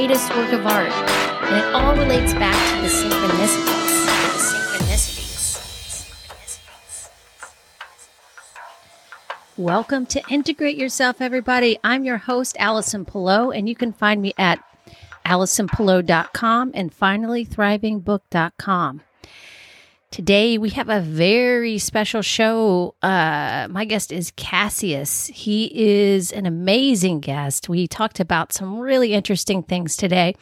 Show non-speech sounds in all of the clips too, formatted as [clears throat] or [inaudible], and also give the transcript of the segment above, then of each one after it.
greatest work of art, and it all relates back to the synchronicities. The synchronicities. Welcome to Integrate Yourself, everybody. I'm your host, Allison Pelot, and you can find me at AllisonPelot.com and finally thrivingbook.com. Today we have a very special show. Uh, my guest is Cassius. He is an amazing guest. We talked about some really interesting things today,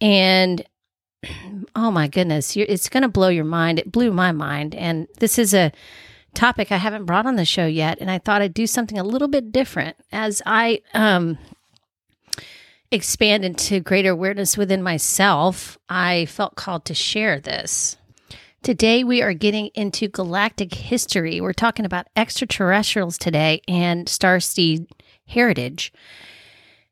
and [clears throat] oh my goodness, it's going to blow your mind. It blew my mind, and this is a topic I haven't brought on the show yet, and I thought I'd do something a little bit different as I um, expand into greater awareness within myself. I felt called to share this. Today, we are getting into galactic history. We're talking about extraterrestrials today and starseed heritage.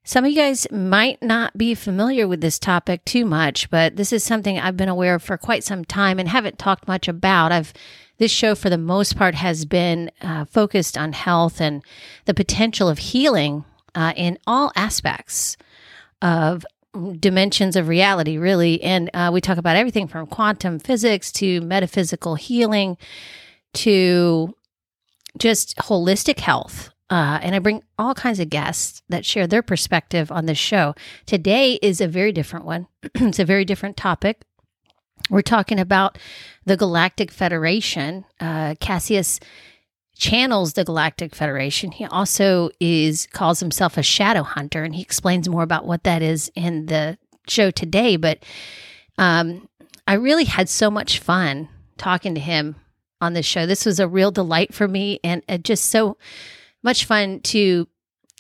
Some of you guys might not be familiar with this topic too much, but this is something I've been aware of for quite some time and haven't talked much about. I've this show, for the most part, has been uh, focused on health and the potential of healing uh, in all aspects of dimensions of reality, really. And uh, we talk about everything from quantum physics to metaphysical healing to just holistic health. Uh, and I bring all kinds of guests that share their perspective on this show. Today is a very different one. [clears throat] it's a very different topic. We're talking about the Galactic Federation. Uh, Cassius channels the Galactic Federation. He also is calls himself a shadow hunter, and he explains more about what that is in the show today. But um, I really had so much fun talking to him on this show. This was a real delight for me, and uh, just so much fun to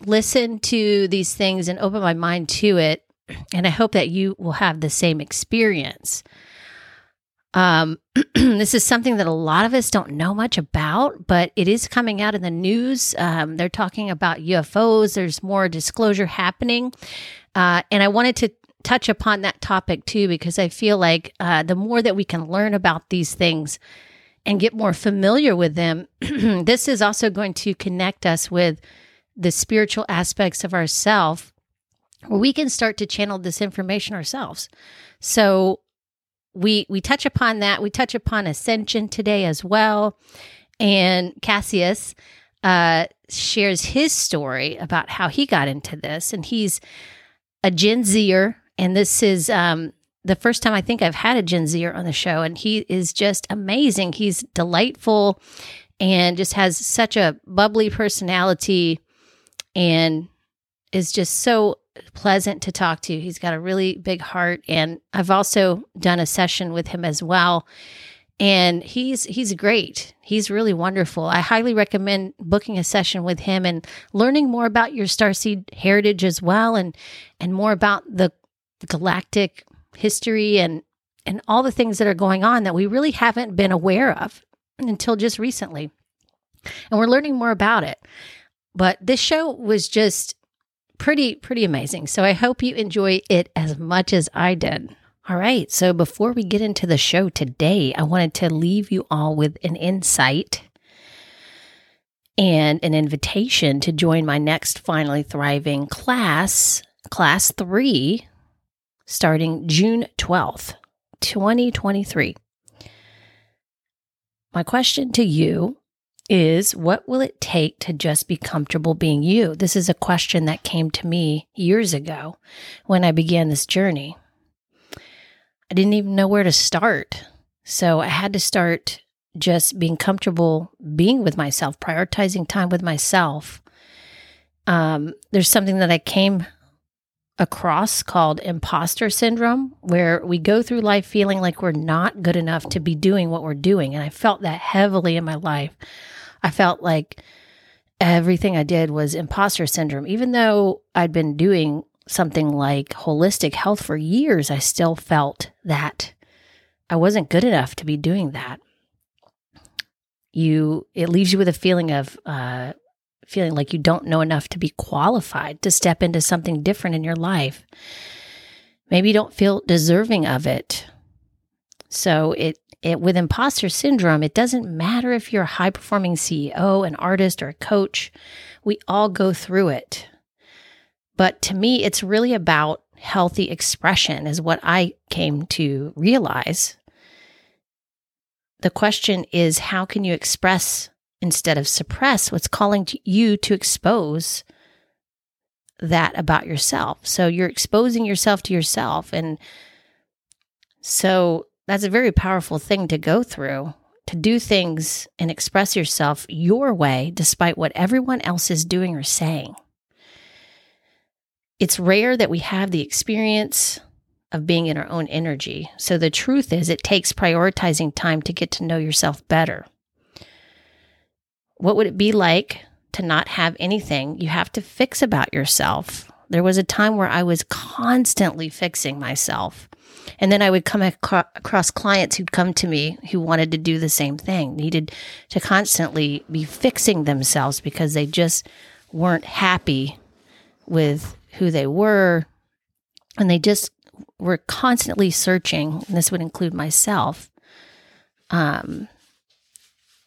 listen to these things and open my mind to it. And I hope that you will have the same experience. Um, [clears throat] this is something that a lot of us don't know much about, but it is coming out in the news. Um, they're talking about UFOs. There's more disclosure happening. Uh, and I wanted to touch upon that topic too, because I feel like uh, the more that we can learn about these things and get more familiar with them, [clears throat] this is also going to connect us with the spiritual aspects of ourself where we can start to channel this information ourselves. So we we touch upon that. We touch upon ascension today as well. And Cassius uh, shares his story about how he got into this, and he's a Gen Zer, and this is um, the first time I think I've had a Gen Zer on the show, and he is just amazing. He's delightful and just has such a bubbly personality, and is just so pleasant to talk to. He's got a really big heart and I've also done a session with him as well. And he's he's great. He's really wonderful. I highly recommend booking a session with him and learning more about your starseed heritage as well and and more about the galactic history and and all the things that are going on that we really haven't been aware of until just recently. And we're learning more about it. But this show was just pretty, pretty amazing. So I hope you enjoy it as much as I did. All right. So before we get into the show today, I wanted to leave you all with an insight and an invitation to join my next Finally Thriving class, Class 3, starting June 12th, 2023. My question to you is what will it take to just be comfortable being you? This is a question that came to me years ago when I began this journey. I didn't even know where to start. So I had to start just being comfortable being with myself, prioritizing time with myself. Um, there's something that I came across called imposter syndrome, where we go through life feeling like we're not good enough to be doing what we're doing. And I felt that heavily in my life. I felt like everything I did was imposter syndrome. Even though I'd been doing something like holistic health for years, I still felt that I wasn't good enough to be doing that. You, it leaves you with a feeling of, uh, feeling like you don't know enough to be qualified to step into something different in your life. Maybe you don't feel deserving of it. So it it, with imposter syndrome, it doesn't matter if you're a high performing CEO, an artist, or a coach. We all go through it. But to me, it's really about healthy expression, is what I came to realize. The question is how can you express instead of suppress what's calling to you to expose that about yourself? So you're exposing yourself to yourself. And so that's a very powerful thing to go through to do things and express yourself your way despite what everyone else is doing or saying. It's rare that we have the experience of being in our own energy. So the truth is, it takes prioritizing time to get to know yourself better. What would it be like to not have anything you have to fix about yourself? There was a time where I was constantly fixing myself. And then I would come ac- across clients who'd come to me who wanted to do the same thing, needed to constantly be fixing themselves because they just weren't happy with who they were. And they just were constantly searching, and this would include myself, um,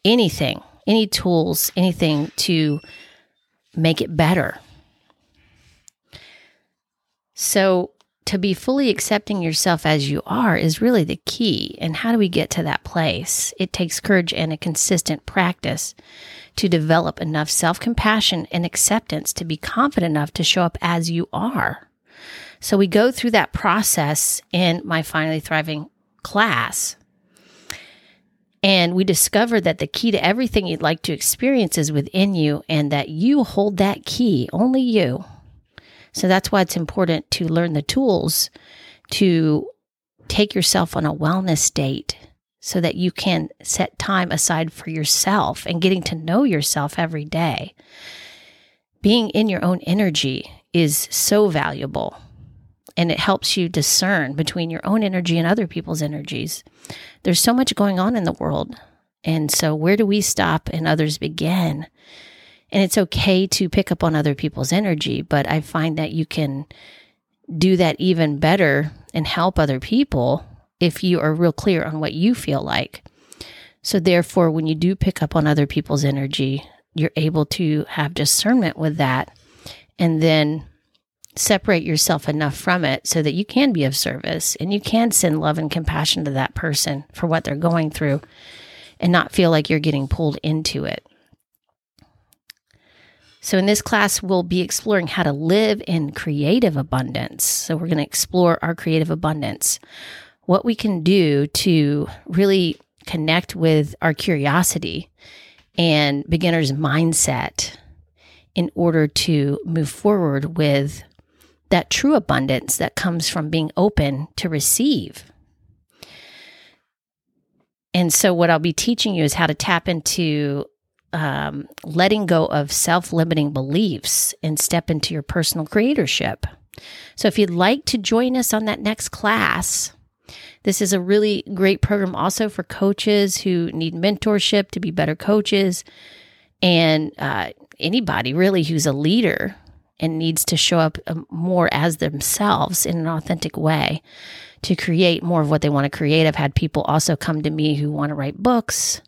anything, any tools, anything to make it better. So, to be fully accepting yourself as you are is really the key. And how do we get to that place? It takes courage and a consistent practice to develop enough self compassion and acceptance to be confident enough to show up as you are. So we go through that process in my Finally Thriving class. And we discover that the key to everything you'd like to experience is within you and that you hold that key, only you. So that's why it's important to learn the tools to take yourself on a wellness date so that you can set time aside for yourself and getting to know yourself every day. Being in your own energy is so valuable and it helps you discern between your own energy and other people's energies. There's so much going on in the world. And so, where do we stop and others begin? And it's okay to pick up on other people's energy, but I find that you can do that even better and help other people if you are real clear on what you feel like. So, therefore, when you do pick up on other people's energy, you're able to have discernment with that and then separate yourself enough from it so that you can be of service and you can send love and compassion to that person for what they're going through and not feel like you're getting pulled into it. So, in this class, we'll be exploring how to live in creative abundance. So, we're going to explore our creative abundance, what we can do to really connect with our curiosity and beginner's mindset in order to move forward with that true abundance that comes from being open to receive. And so, what I'll be teaching you is how to tap into um, letting go of self limiting beliefs and step into your personal creatorship. So, if you'd like to join us on that next class, this is a really great program also for coaches who need mentorship to be better coaches and uh, anybody really who's a leader and needs to show up um, more as themselves in an authentic way to create more of what they want to create. I've had people also come to me who want to write books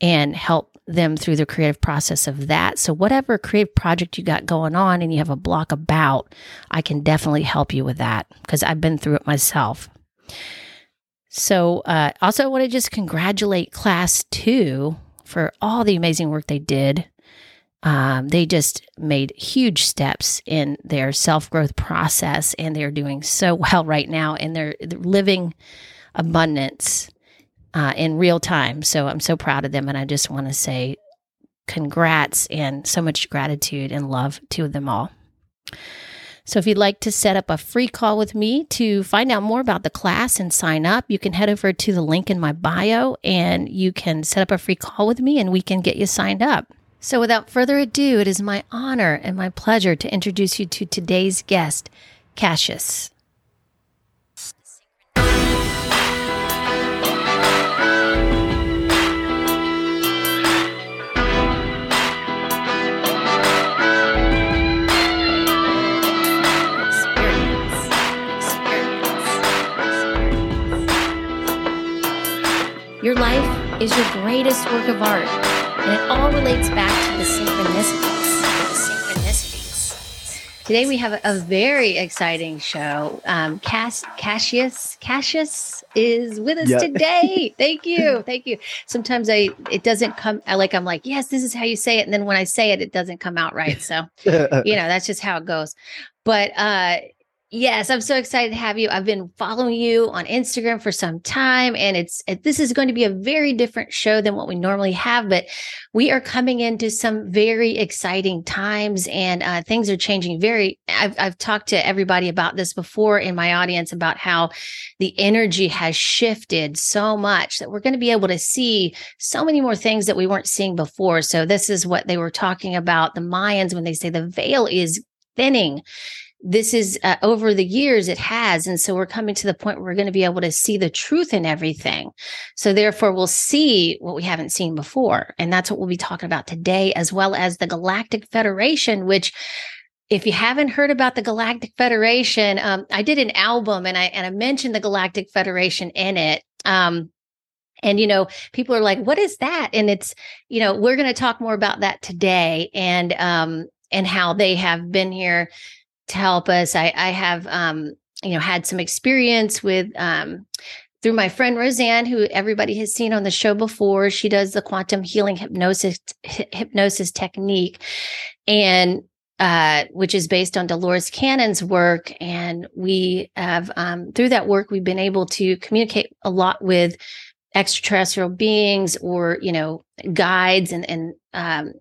and help them through the creative process of that. So, whatever creative project you got going on and you have a block about, I can definitely help you with that because I've been through it myself. So, uh, also, I want to just congratulate class two for all the amazing work they did um, they just made huge steps in their self growth process, and they're doing so [laughs] well right now, and they're, they're living abundance uh, in real time. So I'm so proud of them, and I just want to say congrats and so much gratitude and love to them all. So, if you'd like to set up a free call with me to find out more about the class and sign up, you can head over to the link in my bio and you can set up a free call with me and we can get you signed up. So, without further ado, it is my honor and my pleasure to introduce you to today's guest, Cassius. Your life is your greatest work of art. And it all relates back to the synchronicities. The synchronicities. Today we have a very exciting show. Um, Cass, Cassius Cassius is with us today. [laughs] Thank you, thank you. Sometimes I it doesn't come. I like I'm like yes, this is how you say it, and then when I say it, it doesn't come out right. So [laughs] you know that's just how it goes. But uh, Yes, I'm so excited to have you. I've been following you on Instagram for some time, and it's it, this is going to be a very different show than what we normally have. But we are coming into some very exciting times, and uh, things are changing. Very, I've I've talked to everybody about this before in my audience about how the energy has shifted so much that we're going to be able to see so many more things that we weren't seeing before. So this is what they were talking about the Mayans when they say the veil is thinning this is uh, over the years it has and so we're coming to the point where we're going to be able to see the truth in everything. So therefore we'll see what we haven't seen before and that's what we'll be talking about today as well as the galactic federation which if you haven't heard about the galactic federation um, i did an album and i and i mentioned the galactic federation in it um, and you know people are like what is that? And it's you know we're going to talk more about that today and um and how they have been here to help us. I, I have, um, you know, had some experience with, um, through my friend Roseanne, who everybody has seen on the show before. She does the quantum healing hypnosis hypnosis technique, and uh, which is based on Dolores Cannon's work. And we have, um, through that work, we've been able to communicate a lot with extraterrestrial beings or, you know, guides and, and, um,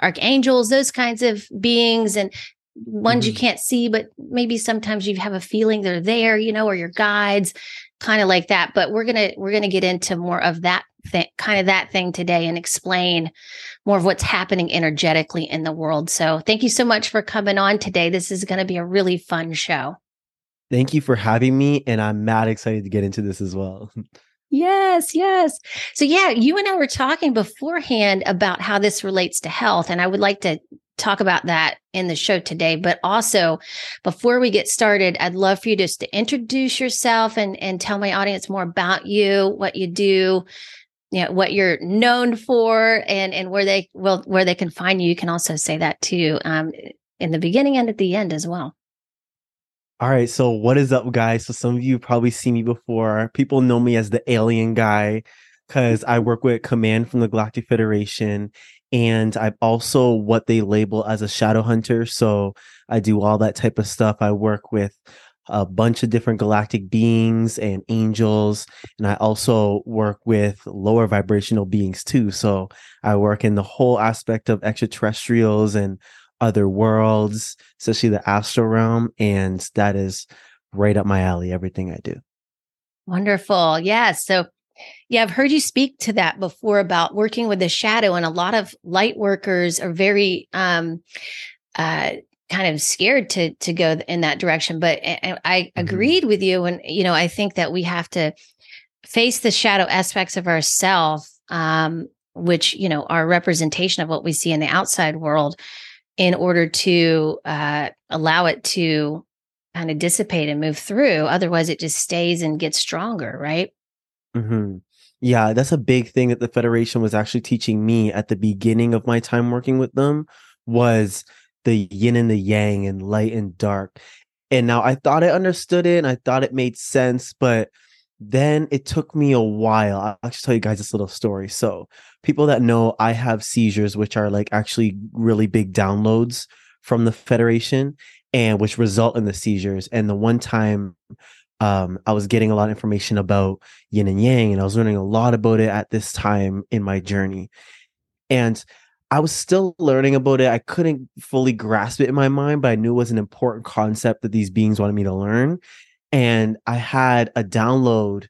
archangels, those kinds of beings, and ones mm-hmm. you can't see, but maybe sometimes you have a feeling they're there, you know, or your guides, kind of like that. But we're gonna we're gonna get into more of that thing, kind of that thing today, and explain more of what's happening energetically in the world. So thank you so much for coming on today. This is going to be a really fun show. Thank you for having me, and I'm mad excited to get into this as well. Yes, yes. So, yeah, you and I were talking beforehand about how this relates to health. And I would like to talk about that in the show today. But also, before we get started, I'd love for you just to introduce yourself and, and tell my audience more about you, what you do, you know, what you're known for, and and where they will where they can find you. You can also say that too um, in the beginning and at the end as well. All right, so what is up, guys? So some of you probably see me before. People know me as the alien guy because I work with Command from the Galactic Federation, and I'm also what they label as a shadow hunter. So I do all that type of stuff. I work with a bunch of different galactic beings and angels. And I also work with lower vibrational beings too. So I work in the whole aspect of extraterrestrials and other worlds, especially the astral realm. And that is right up my alley, everything I do. Wonderful. Yes. Yeah, so yeah, I've heard you speak to that before about working with the shadow, and a lot of light workers are very um, uh, kind of scared to to go in that direction. But I, I mm-hmm. agreed with you, and you know, I think that we have to face the shadow aspects of ourselves, um, which you know are representation of what we see in the outside world, in order to uh, allow it to kind of dissipate and move through. Otherwise, it just stays and gets stronger, right? Mm-hmm. Yeah, that's a big thing that the Federation was actually teaching me at the beginning of my time working with them was the yin and the yang and light and dark. And now I thought I understood it and I thought it made sense, but then it took me a while. I'll actually tell you guys this little story. So, people that know I have seizures, which are like actually really big downloads from the Federation and which result in the seizures. And the one time um, I was getting a lot of information about yin and yang, and I was learning a lot about it at this time in my journey. And I was still learning about it. I couldn't fully grasp it in my mind, but I knew it was an important concept that these beings wanted me to learn. And I had a download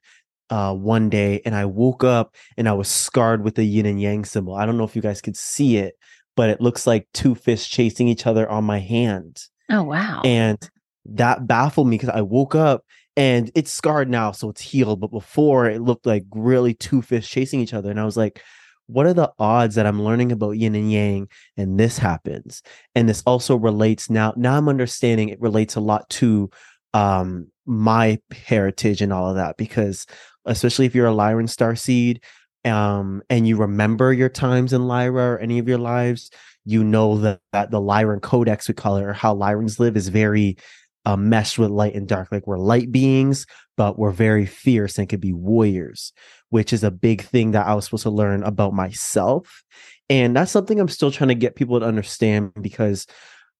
uh, one day, and I woke up and I was scarred with the yin and yang symbol. I don't know if you guys could see it, but it looks like two fists chasing each other on my hand. Oh, wow. And that baffled me because I woke up and it's scarred now, so it's healed. But before it looked like really two fish chasing each other, and I was like, what are the odds that I'm learning about yin and yang and this happens? And this also relates now. Now I'm understanding it relates a lot to um my heritage and all of that because especially if you're a Lyran star seed um and you remember your times in Lyra or any of your lives, you know that, that the Lyran Codex, we call it, or how Lyrans live, is very uh, meshed with light and dark. Like we're light beings, but we're very fierce and could be warriors, which is a big thing that I was supposed to learn about myself. And that's something I'm still trying to get people to understand because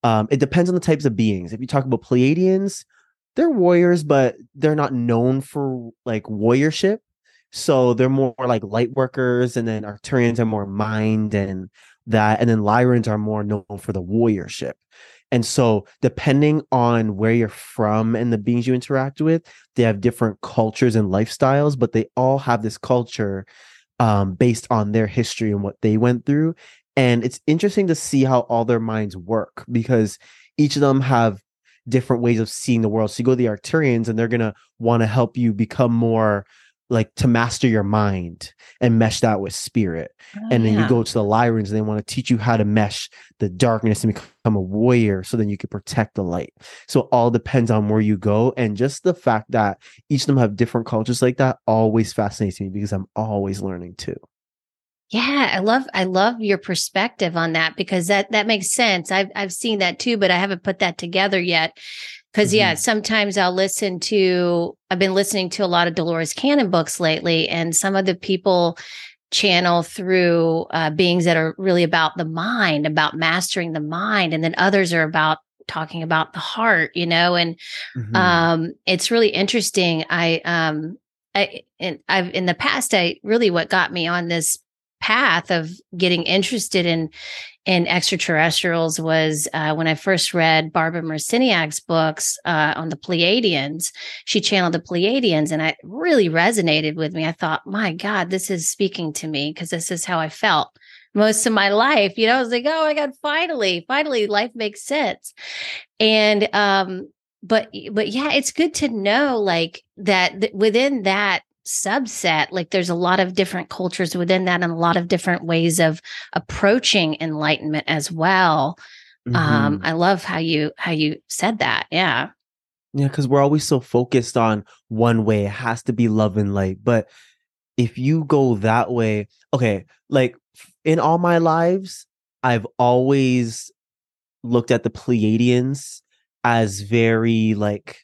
um, it depends on the types of beings. If you talk about Pleiadians, they're warriors, but they're not known for like warriorship. So they're more like light workers, and then Arcturians are more mind and that, and then Lyrans are more known for the warriorship. And so, depending on where you're from and the beings you interact with, they have different cultures and lifestyles, but they all have this culture um, based on their history and what they went through. And it's interesting to see how all their minds work because each of them have different ways of seeing the world. So you go to the Arcturians and they're going to want to help you become more like to master your mind and mesh that with spirit. Oh, and then yeah. you go to the Lyrans and they want to teach you how to mesh the darkness and become a warrior so then you can protect the light. So all depends on where you go. And just the fact that each of them have different cultures like that always fascinates me because I'm always learning too. Yeah, I love I love your perspective on that because that that makes sense. I've I've seen that too, but I haven't put that together yet. Because mm-hmm. yeah, sometimes I'll listen to I've been listening to a lot of Dolores Cannon books lately, and some of the people channel through uh, beings that are really about the mind, about mastering the mind, and then others are about talking about the heart, you know, and mm-hmm. um, it's really interesting. I um I and I've in the past, I really what got me on this path of getting interested in in extraterrestrials was uh, when I first read Barbara Marciniak's books uh, on the Pleiadians. She channeled the Pleiadians, and it really resonated with me. I thought, my God, this is speaking to me because this is how I felt most of my life. You know, I was like, oh my God, finally, finally, life makes sense. And um, but but yeah, it's good to know like that th- within that subset like there's a lot of different cultures within that and a lot of different ways of approaching enlightenment as well. Um, mm-hmm. um i love how you how you said that. Yeah. Yeah because we're always so focused on one way. It has to be love and light. But if you go that way okay like in all my lives i've always looked at the pleiadians as very like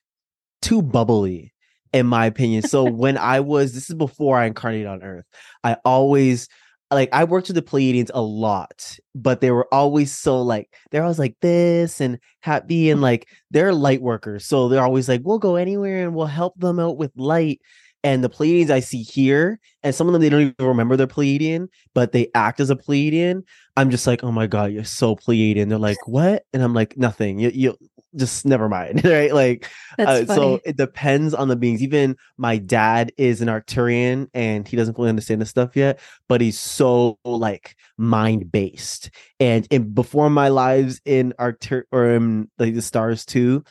too bubbly in my opinion. So when I was, this is before I incarnated on Earth, I always like I worked with the Pleiadians a lot, but they were always so like they're always like this and happy and like they're light workers. So they're always like, we'll go anywhere and we'll help them out with light. And the Pleiadians I see here, and some of them they don't even remember they're Pleiadian, but they act as a Pleiadian. I'm just like, oh my god, you're so Pleiadian. They're like, [laughs] what? And I'm like, nothing. You, you just never mind [laughs] right like uh, so it depends on the beings even my dad is an arcturian and he doesn't fully understand this stuff yet but he's so like mind based and in before my lives in arctur or in like the stars too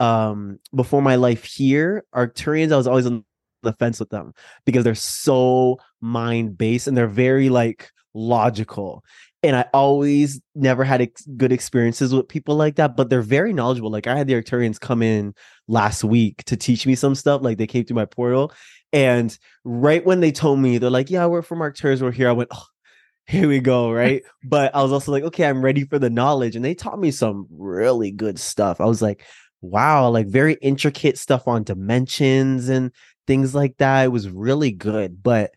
um before my life here arcturians i was always on the fence with them because they're so mind based and they're very like logical and I always never had ex- good experiences with people like that, but they're very knowledgeable. Like I had the Arcturians come in last week to teach me some stuff. Like they came through my portal, and right when they told me, they're like, "Yeah, we're from Arcturus. We're here." I went, "Oh, here we go." Right, [laughs] but I was also like, "Okay, I'm ready for the knowledge," and they taught me some really good stuff. I was like, "Wow!" Like very intricate stuff on dimensions and things like that. It was really good, but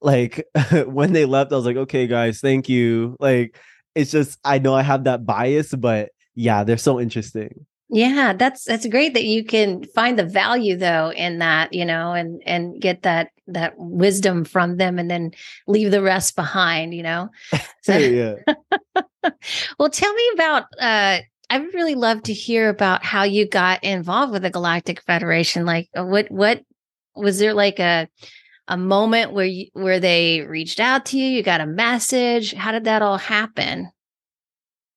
like [laughs] when they left, I was like, okay, guys, thank you. Like, it's just I know I have that bias, but yeah, they're so interesting. Yeah, that's that's great that you can find the value though in that, you know, and and get that that wisdom from them and then leave the rest behind, you know. [laughs] So, yeah. [laughs] well, tell me about uh I would really love to hear about how you got involved with the Galactic Federation. Like what what was there like a a moment where you, where they reached out to you you got a message how did that all happen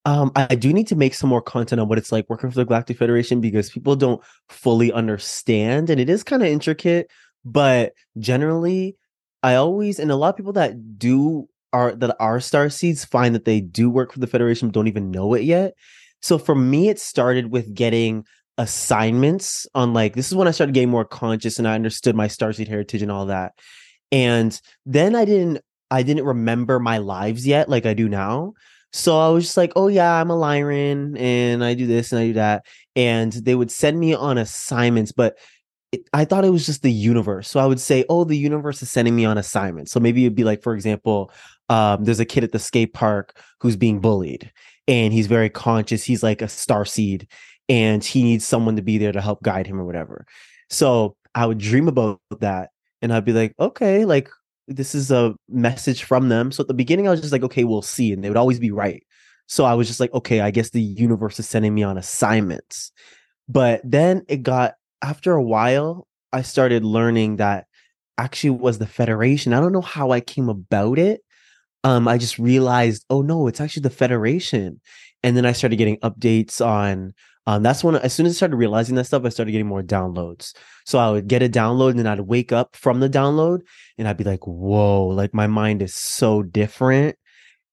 um, I do need to make some more content on what it's like working for the Galactic Federation because people don't fully understand, and it is kind of intricate. But generally, I always and a lot of people that do are that are star seeds find that they do work for the Federation, don't even know it yet. So for me, it started with getting assignments on like this is when I started getting more conscious and I understood my starseed heritage and all that. And then I didn't I didn't remember my lives yet like I do now. So I was just like, oh yeah, I'm a Lyran and I do this and I do that. And they would send me on assignments, but it, I thought it was just the universe. So I would say, oh, the universe is sending me on assignments. So maybe it'd be like, for example, um, there's a kid at the skate park who's being bullied and he's very conscious. He's like a star seed and he needs someone to be there to help guide him or whatever. So I would dream about that and I'd be like, okay, like this is a message from them. So at the beginning, I was just like, okay, we'll see. And they would always be right. So I was just like, okay, I guess the universe is sending me on assignments. But then it got, after a while, I started learning that actually was the Federation. I don't know how I came about it. Um, I just realized, oh no, it's actually the Federation. And then I started getting updates on um, that's when as soon as I started realizing that stuff, I started getting more downloads. So I would get a download and then I'd wake up from the download and I'd be like, whoa, like my mind is so different.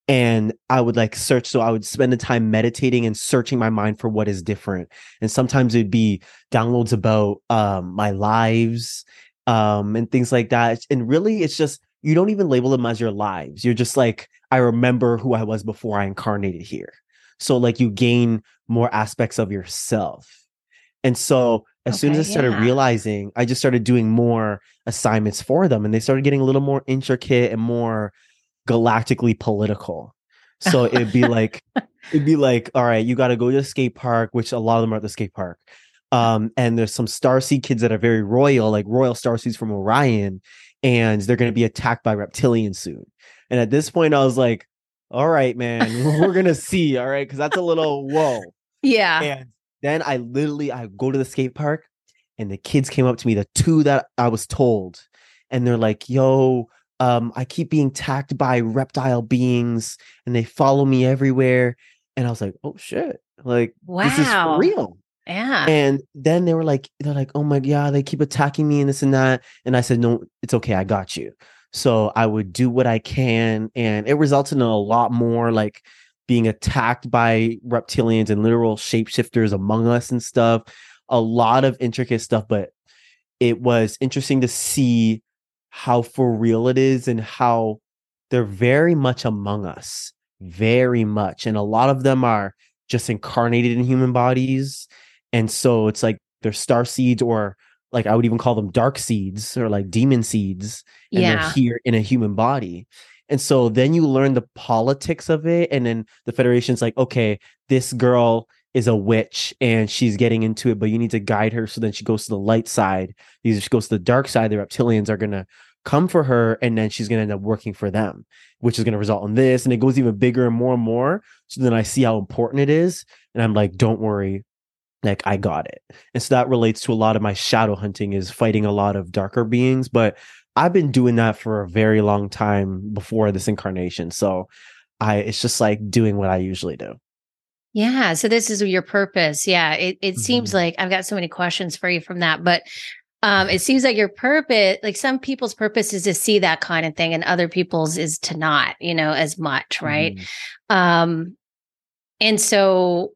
And I would like search. So I would spend the time meditating and searching my mind for what is different. And sometimes it'd be downloads about um, my lives um, and things like that. And really, it's just, you don't even label them as your lives. You're just like, I remember who I was before I incarnated here. So like you gain more aspects of yourself. And so as okay, soon as I started yeah. realizing, I just started doing more assignments for them and they started getting a little more intricate and more galactically political. So it'd be like [laughs] it'd be like, all right, you got to go to the skate park, which a lot of them are at the skate park. Um, and there's some Starseed kids that are very royal, like royal Starseeds from Orion, and they're going to be attacked by reptilians soon. And at this point, I was like, all right, man, [laughs] we're gonna see. All right, because that's a little whoa. Yeah. And then I literally I go to the skate park, and the kids came up to me, the two that I was told, and they're like, "Yo, um, I keep being attacked by reptile beings, and they follow me everywhere." And I was like, "Oh shit! Like wow. this is for real." Yeah. And then they were like, they're like, oh my god, they keep attacking me and this and that. And I said, no, it's okay, I got you. So I would do what I can, and it resulted in a lot more like being attacked by reptilians and literal shapeshifters among us and stuff. A lot of intricate stuff, but it was interesting to see how for real it is and how they're very much among us, very much. And a lot of them are just incarnated in human bodies. And so it's like they're star seeds or like I would even call them dark seeds or like demon seeds. And yeah. they're here in a human body. And so then you learn the politics of it. And then the Federation's like, okay, this girl is a witch and she's getting into it, but you need to guide her. So then she goes to the light side. She goes to the dark side. The reptilians are going to come for her. And then she's going to end up working for them, which is going to result in this. And it goes even bigger and more and more. So then I see how important it is. And I'm like, don't worry like I got it. And so that relates to a lot of my shadow hunting is fighting a lot of darker beings, but I've been doing that for a very long time before this incarnation. So I it's just like doing what I usually do. Yeah, so this is your purpose. Yeah, it it mm-hmm. seems like I've got so many questions for you from that, but um it seems like your purpose like some people's purpose is to see that kind of thing and other people's is to not, you know, as much, right? Mm-hmm. Um and so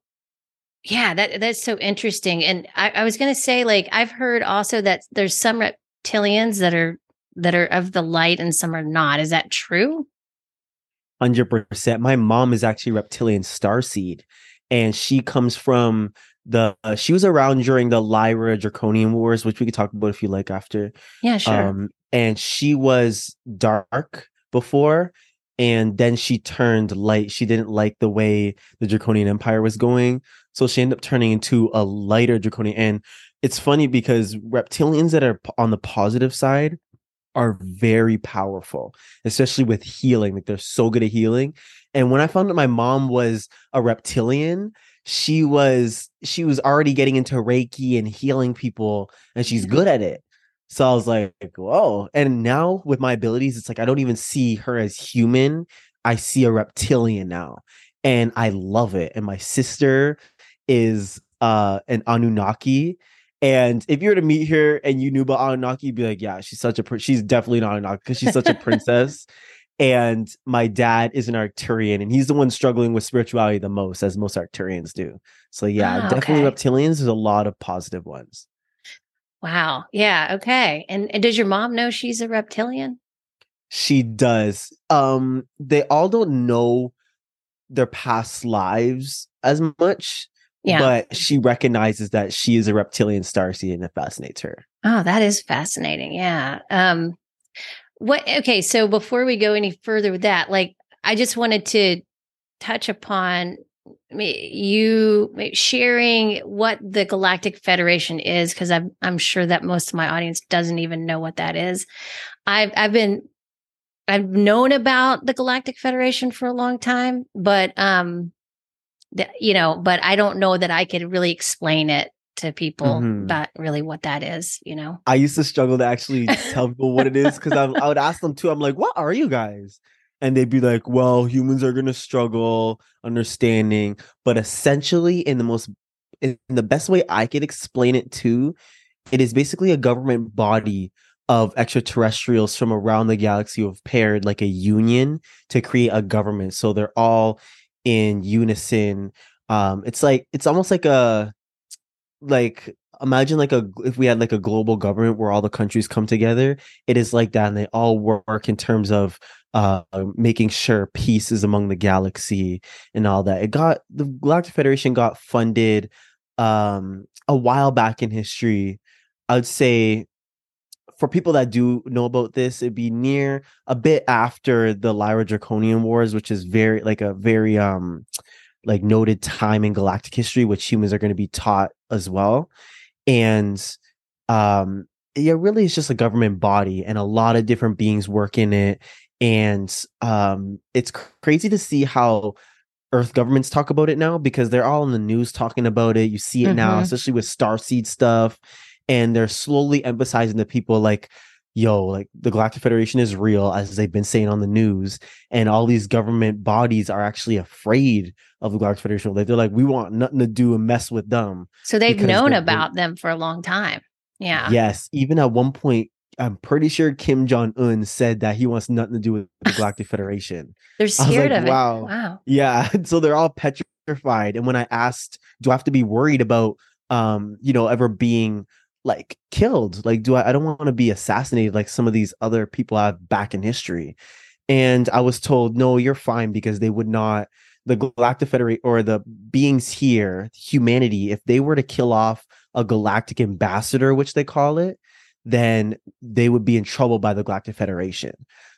yeah, that that's so interesting. And I, I was going to say, like, I've heard also that there's some reptilians that are that are of the light and some are not. Is that true? Hundred percent. My mom is actually reptilian star seed, and she comes from the. Uh, she was around during the Lyra Draconian Wars, which we could talk about if you like after. Yeah, sure. Um, and she was dark before, and then she turned light. She didn't like the way the Draconian Empire was going, so she ended up turning into a lighter draconian. And it's funny because reptilians that are on the positive side are very powerful, especially with healing. Like they're so good at healing. And when I found out my mom was a reptilian, she was she was already getting into Reiki and healing people, and she's good at it. So I was like, whoa. And now with my abilities, it's like I don't even see her as human. I see a reptilian now. And I love it. And my sister is uh an Anunnaki. And if you were to meet her and you knew about Anunnaki, you'd be like, yeah, she's such a she's definitely an Anunnaki because she's such a princess. and my dad is an Arcturian, and he's the one struggling with spirituality the most, as most Arcturians do. So yeah, ah, definitely okay. reptilians. There's a lot of positive ones. Wow. Yeah. Okay. And, and does your mom know she's a reptilian? She does. Um, they all don't know their past lives as much. Yeah. But she recognizes that she is a reptilian starseed and it fascinates her. Oh, that is fascinating. Yeah. Um what okay, so before we go any further with that, like I just wanted to touch upon you sharing what the Galactic Federation is because I'm I'm sure that most of my audience doesn't even know what that is. I've I've been I've known about the Galactic Federation for a long time, but um, you know, but I don't know that I could really explain it to people mm-hmm. about really what that is. You know, I used to struggle to actually [laughs] tell people what it is because I would ask them too. I'm like, "What are you guys?" and they'd be like, "Well, humans are gonna struggle understanding," but essentially, in the most, in the best way I could explain it to, it is basically a government body of extraterrestrials from around the galaxy who have paired like a union to create a government. So they're all in unison. Um, it's like it's almost like a like imagine like a if we had like a global government where all the countries come together it is like that and they all work in terms of uh, making sure peace is among the galaxy and all that. It got the Galactic Federation got funded um, a while back in history. I would say for people that do know about this, it'd be near a bit after the Lyra Draconian Wars, which is very like a very um like noted time in galactic history, which humans are going to be taught as well. And um yeah, really it's just a government body and a lot of different beings work in it and um, it's crazy to see how Earth governments talk about it now because they're all in the news talking about it. You see it mm-hmm. now, especially with starseed stuff, and they're slowly emphasizing to people like, "Yo, like the Galactic Federation is real," as they've been saying on the news, and all these government bodies are actually afraid of the Galactic Federation. like They're like, "We want nothing to do and mess with them." So they've known about them for a long time. Yeah. Yes. Even at one point, I'm pretty sure Kim Jong Un said that he wants nothing to do with the Galactic Federation. [laughs] They're scared like, of wow. it. Wow. Yeah. [laughs] So they're all petrified. And when I asked, do I have to be worried about, um, you know, ever being like killed? Like, do I? I don't want to be assassinated like some of these other people have back in history. And I was told, no, you're fine because they would not. The Galactic Federation or the beings here, humanity, if they were to kill off a galactic ambassador, which they call it, then they would be in trouble by the Galactic Federation.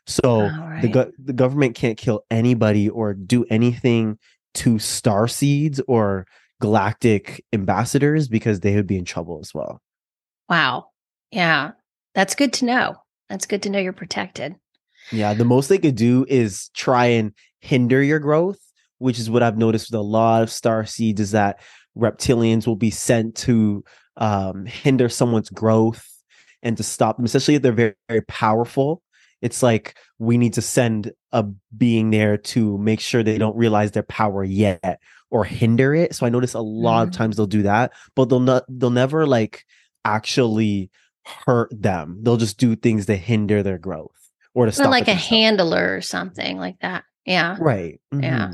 So right. the go- the government can't kill anybody or do anything to star seeds or galactic ambassadors because they would be in trouble as well. Wow. Yeah. That's good to know. That's good to know you're protected. Yeah, the most they could do is try and hinder your growth, which is what I've noticed with a lot of star seeds is that reptilians will be sent to um, hinder someone's growth and to stop them, especially if they're very, very powerful. It's like we need to send a being there to make sure they don't realize their power yet or hinder it. So I notice a lot mm-hmm. of times they'll do that, but they'll not they'll never like actually hurt them. They'll just do things to hinder their growth or to stop like a handler or something like that. Yeah. Right. Mm-hmm. Yeah.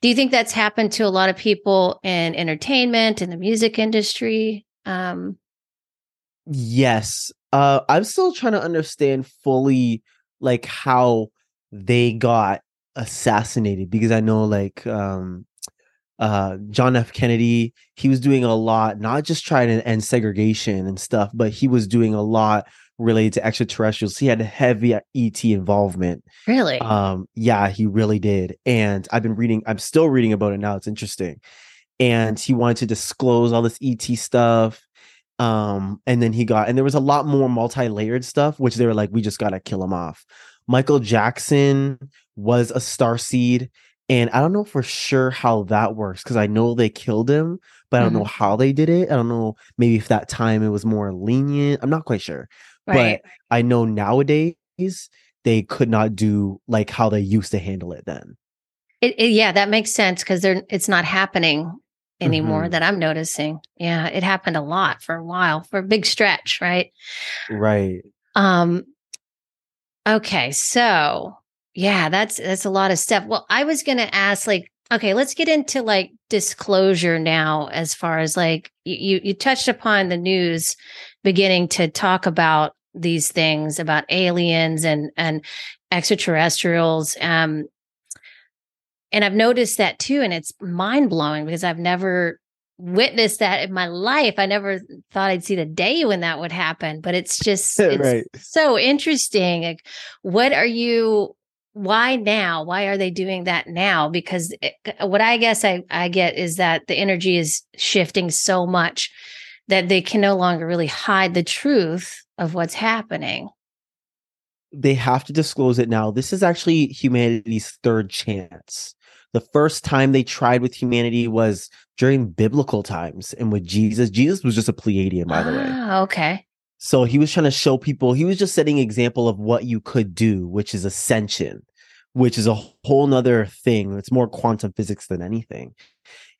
Do you think that's happened to a lot of people in entertainment in the music industry? Um, Yes. Uh I'm still trying to understand fully like how they got assassinated because I know like um uh John F. Kennedy. He was doing a lot not just trying to end segregation and stuff but he was doing a lot related to extraterrestrials. He had heavy ET involvement. Really? Um yeah he really did. And I've been reading I'm still reading about it now. It's interesting. And he wanted to disclose all this ET stuff. Um, and then he got, and there was a lot more multi-layered stuff, which they were like, we just gotta kill him off. Michael Jackson was a star seed, and I don't know for sure how that works because I know they killed him, but I don't mm-hmm. know how they did it. I don't know, maybe if that time it was more lenient. I'm not quite sure. Right. But I know nowadays they could not do like how they used to handle it then. It, it, yeah, that makes sense because they're it's not happening anymore mm-hmm. that I'm noticing. Yeah, it happened a lot for a while, for a big stretch, right? Right. Um okay, so yeah, that's that's a lot of stuff. Well, I was going to ask like okay, let's get into like disclosure now as far as like you you touched upon the news beginning to talk about these things about aliens and and extraterrestrials um And I've noticed that too. And it's mind blowing because I've never witnessed that in my life. I never thought I'd see the day when that would happen, but it's just [laughs] it's right. so interesting. Like, what are you? Why now? Why are they doing that now? Because it, what I guess I, I get is that the energy is shifting so much that they can no longer really hide the truth of what's happening. They have to disclose it now. This is actually humanity's third chance. The first time they tried with humanity was during biblical times and with Jesus. Jesus was just a Pleiadian, by the way. Ah, okay. So he was trying to show people, he was just setting example of what you could do, which is ascension, which is a whole nother thing. It's more quantum physics than anything.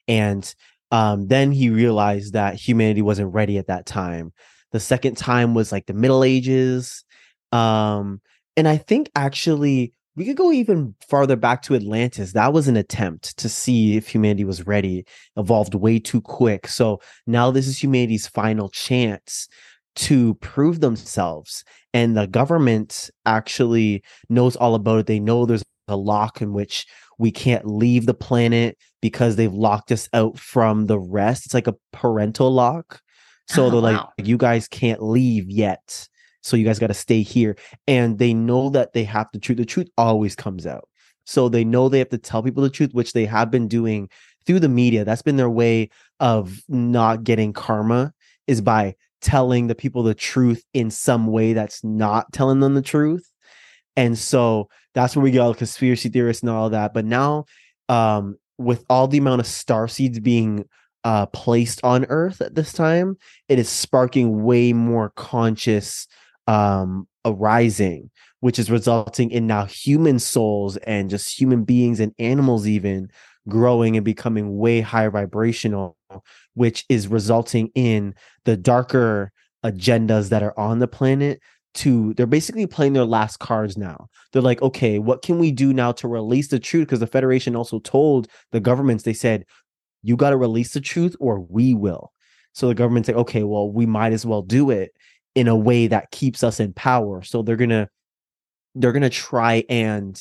And um, then he realized that humanity wasn't ready at that time. The second time was like the Middle Ages. Um, and I think actually we could go even farther back to Atlantis. That was an attempt to see if humanity was ready, evolved way too quick. So now this is humanity's final chance to prove themselves. And the government actually knows all about it. They know there's a lock in which we can't leave the planet because they've locked us out from the rest. It's like a parental lock. So Oh, they're like, wow. you guys can't leave yet. So you guys got to stay here. And they know that they have the truth. The truth always comes out. So they know they have to tell people the truth, which they have been doing through the media. That's been their way of not getting karma is by telling the people the truth in some way that's not telling them the truth. And so that's where we get all the conspiracy theorists and all that. But now, um, with all the amount of star seeds being uh, placed on Earth at this time, it is sparking way more conscious um, arising, which is resulting in now human souls and just human beings and animals even growing and becoming way higher vibrational, which is resulting in the darker agendas that are on the planet to they're basically playing their last cards now. They're like, okay, what can we do now to release the truth? Because the Federation also told the governments, they said, you got to release the truth or we will. So the government's like, okay, well, we might as well do it in a way that keeps us in power. So they're gonna they're gonna try and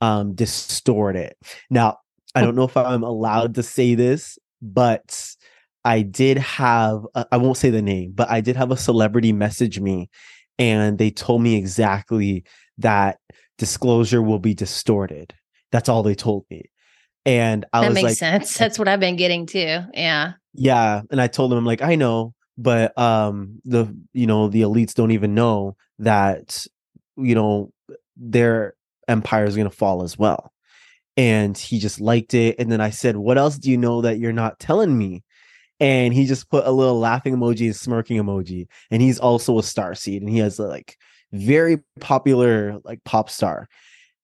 um distort it. Now, I don't know if I'm allowed to say this, but I did have I won't say the name, but I did have a celebrity message me and they told me exactly that disclosure will be distorted. That's all they told me. And I was that was makes like, sense. That's what I've been getting too. Yeah. yeah. And I told them, I'm like, I know, but um the you know, the elites don't even know that, you know, their empire is gonna fall as well. And he just liked it. And then I said, What else do you know that you're not telling me? And he just put a little laughing emoji and smirking emoji. And he's also a star seed and he has a, like very popular like pop star.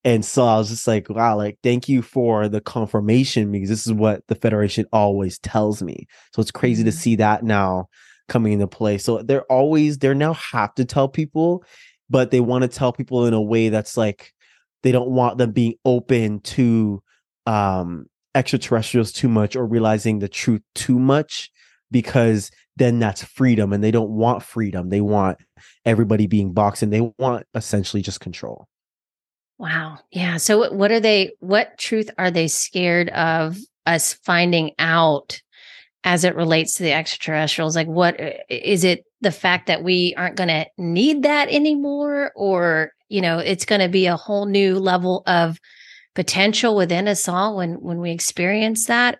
And so I was just like, wow, like thank you for the confirmation because this is what the Federation always tells me. So it's crazy to Mhm. see that now coming into play. So they're always they're now have to tell people, but they want to tell people in a way that's like they don't want them being open to um extraterrestrials too much or realizing the truth too much because then that's freedom and they don't want freedom. They want everybody being boxed and they want essentially just control. Wow. Yeah. So what- what are they what truth are they scared of us finding out as it relates to the extraterrestrials? Like what is it the fact that we aren't going to need that anymore or, you know, it's going to be a whole new level of potential within us all when when we experience that?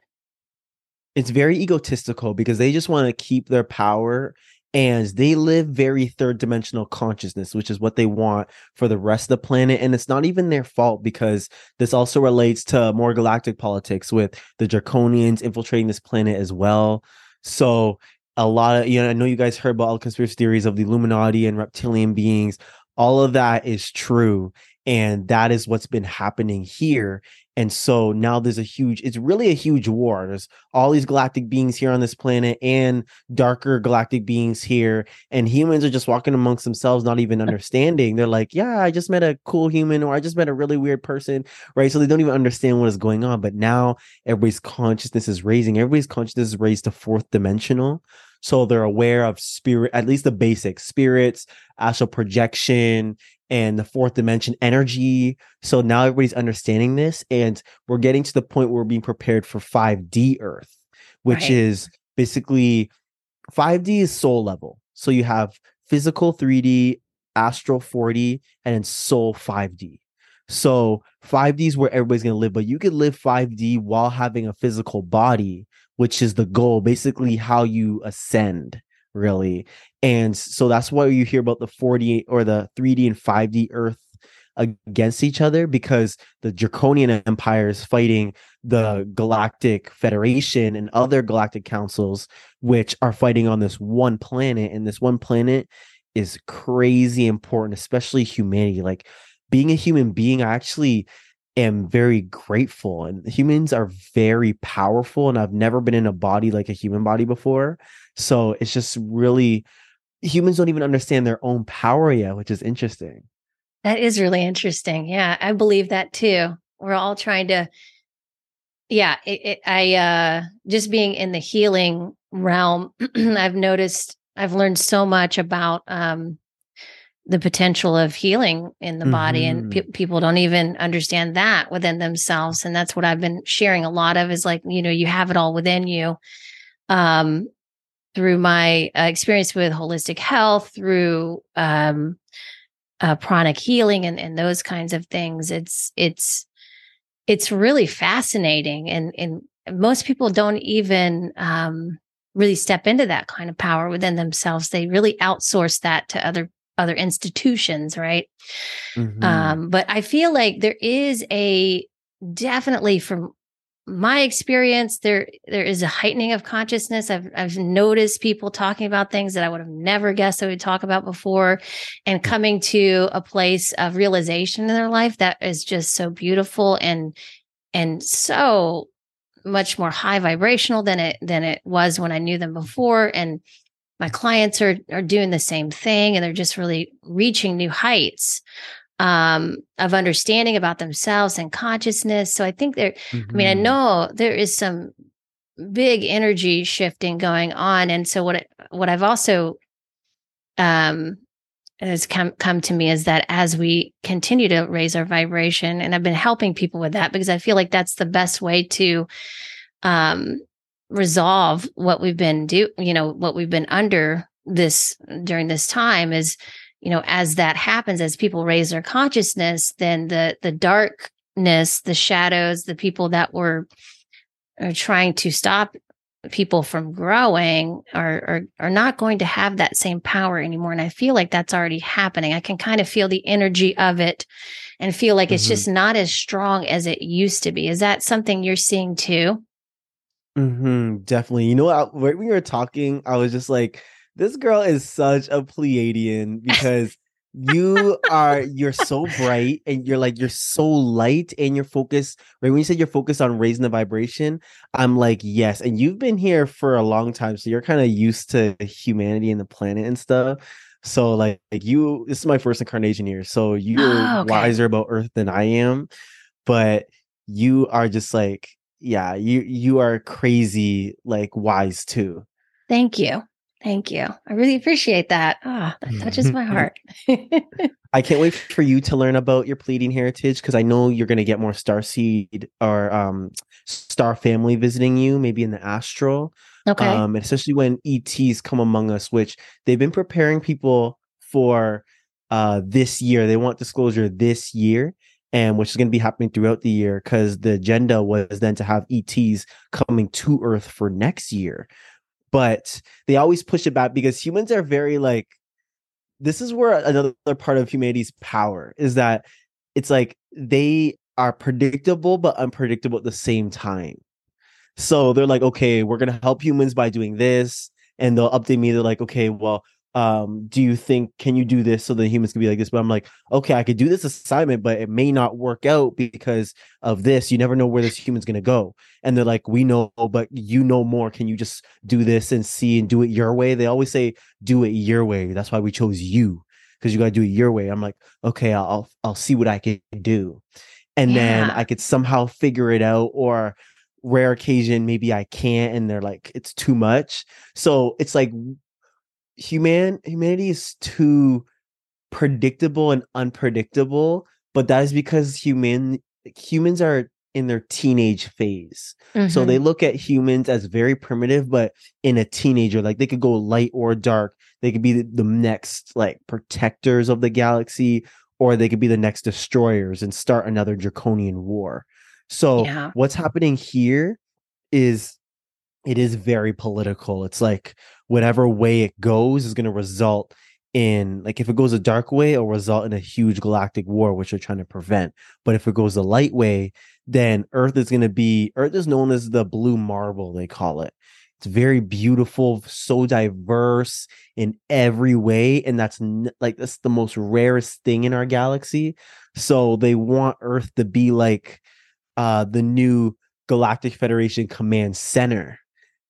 it's very egotistical because they just want to keep their power and they live very third dimensional consciousness which is what they want for the rest of the planet and it's not even their fault because this also relates to more galactic politics with the draconians infiltrating this planet as well so a lot of you know i know you guys heard about all the conspiracy theories of the illuminati and reptilian beings. All of that is true and that is what's been happening here and so now there's a huge it's really a huge war. There's all these galactic beings here on this planet and darker galactic beings here and humans are just walking amongst themselves not even [laughs] understanding. They're like yeah i just met a cool human or i just met a really weird person right? So they don't even understand what is going on. But now everybody's consciousness is raising. Everybody's consciousness is raised to fourth dimensional So they're aware of spirit, at least the basics, spirits, astral projection, and the fourth dimension energy. So now everybody's understanding this, and we're getting to the point where we're being prepared for 5D Earth, which Right. is basically 5D is soul level. So you have physical 3D, astral 4D, and then soul 5D. So 5D is where everybody's going to live, but you could live 5D while having a physical body, which is the goal, basically how you ascend, really. And so that's why you hear about the 4D or the 3D and 5D Earth against each other because the Draconian Empire is fighting the Galactic Federation and other galactic councils, which are fighting on this one planet. And this one planet is crazy important, especially humanity. Like being a human being, I actually am very grateful. And humans are very powerful. And I've never been in a body like a human body before. So it's just really, humans don't even understand their own power yet, which is interesting. That is really interesting. Yeah, I believe that too. We're all trying to yeah, it, it, I uh just being in the healing realm, [clears throat] I've noticed I've learned so much about um the potential of healing in the body and pe- people don't even understand that within themselves and that's what I've been sharing a lot of is like, you know, you have it all within you. Um through my uh, experience with holistic health, through um uh, pranic healing and, and those kinds of things. It's it's it's really fascinating, and and most people don't even um, really step into that kind of power within themselves. They really outsource that to other other institutions, right? Mhm. Um, but I feel like there is a definitely from my experience there there is a heightening of consciousness i've i've noticed people talking about things that i would have never guessed they would talk about before and coming to a place of realization in their life that is just so beautiful and and so much more high vibrational than it than it was when i knew them before and my clients are are doing the same thing and they're just really reaching new heights um, of understanding about themselves and consciousness. So I think there, I mean, I Mhm. know there is some big energy shifting going on, and so what what I've also um has come come to me is that as we continue to raise our vibration, and I've been helping people with that because I feel like that's the best way to um resolve what we've been do you know what we've been under this during this time is you know as that happens as people raise their consciousness then the the darkness the shadows the people that were are trying to stop people from growing are, are are not going to have that same power anymore. And i feel like that's already happening. I can kind of feel the energy of it and feel like it's Mhm. just not as strong as it used to be. Is that something you're seeing too hmm definitely. You know what? When we were talking, I was just like, this girl is such a Pleiadian because you are you're so bright and you're like you're so light and you're focused. Right when you said you're focused on raising the vibration, I'm like, yes. And you've been here for a long time, so you're kind of used to humanity and the planet and stuff. So like, like you, this is my first incarnation here, so you're Oh, okay. wiser about Earth than I am, but you are just like yeah you you are crazy like wise too. Thank you. Thank you. I really appreciate that. Ah that touches [laughs] my heart. [laughs] I can't wait for you to learn about your Pleiadian heritage because i know you're going to get more star seed or um star family visiting you maybe in the astral okay. um especially when ets come among us which they've been preparing people for uh this year. They want disclosure this year and which is going to be happening throughout the year because the agenda was then to have ets coming to earth for next year. But they always push it back because humans are very like this is where another part of humanity's power is that it's like they are predictable but unpredictable at the same time. So they're like okay we're going to help humans by doing this and they'll update me they're like okay well um do you think can you do this so the humans can be like this? But i'm like okay i could do this assignment but it may not work out because of this. You never know where this human's going to go. And they're like we know but you know more. Can you just do this and see and do it your way? They always say do it your way. That's why we chose you because you got to do it your way. I'm like okay i'll i'll see what i can do. And then i could somehow figure it out or rare occasion maybe I can't and they're like it's too much. So it's like human humanity is too predictable and unpredictable, but that is because human humans are in their teenage phase. Mm-hmm. So they look at humans as very primitive, but in a teenager, like they could go light or dark. They could be the, the next like protectors of the galaxy, or they could be the next destroyers and start another draconian war. So yeah. what's happening here is it is very political. It's like whatever way it goes is going to result in like if it goes a dark way it'll result in a huge galactic war which they're trying to prevent. But if it goes a light way then earth is going to be earth is known as the blue marble they call it. It's very beautiful so diverse in every way and that's like that's the most rarest thing in our galaxy. So they want earth to be like uh the new galactic federation command center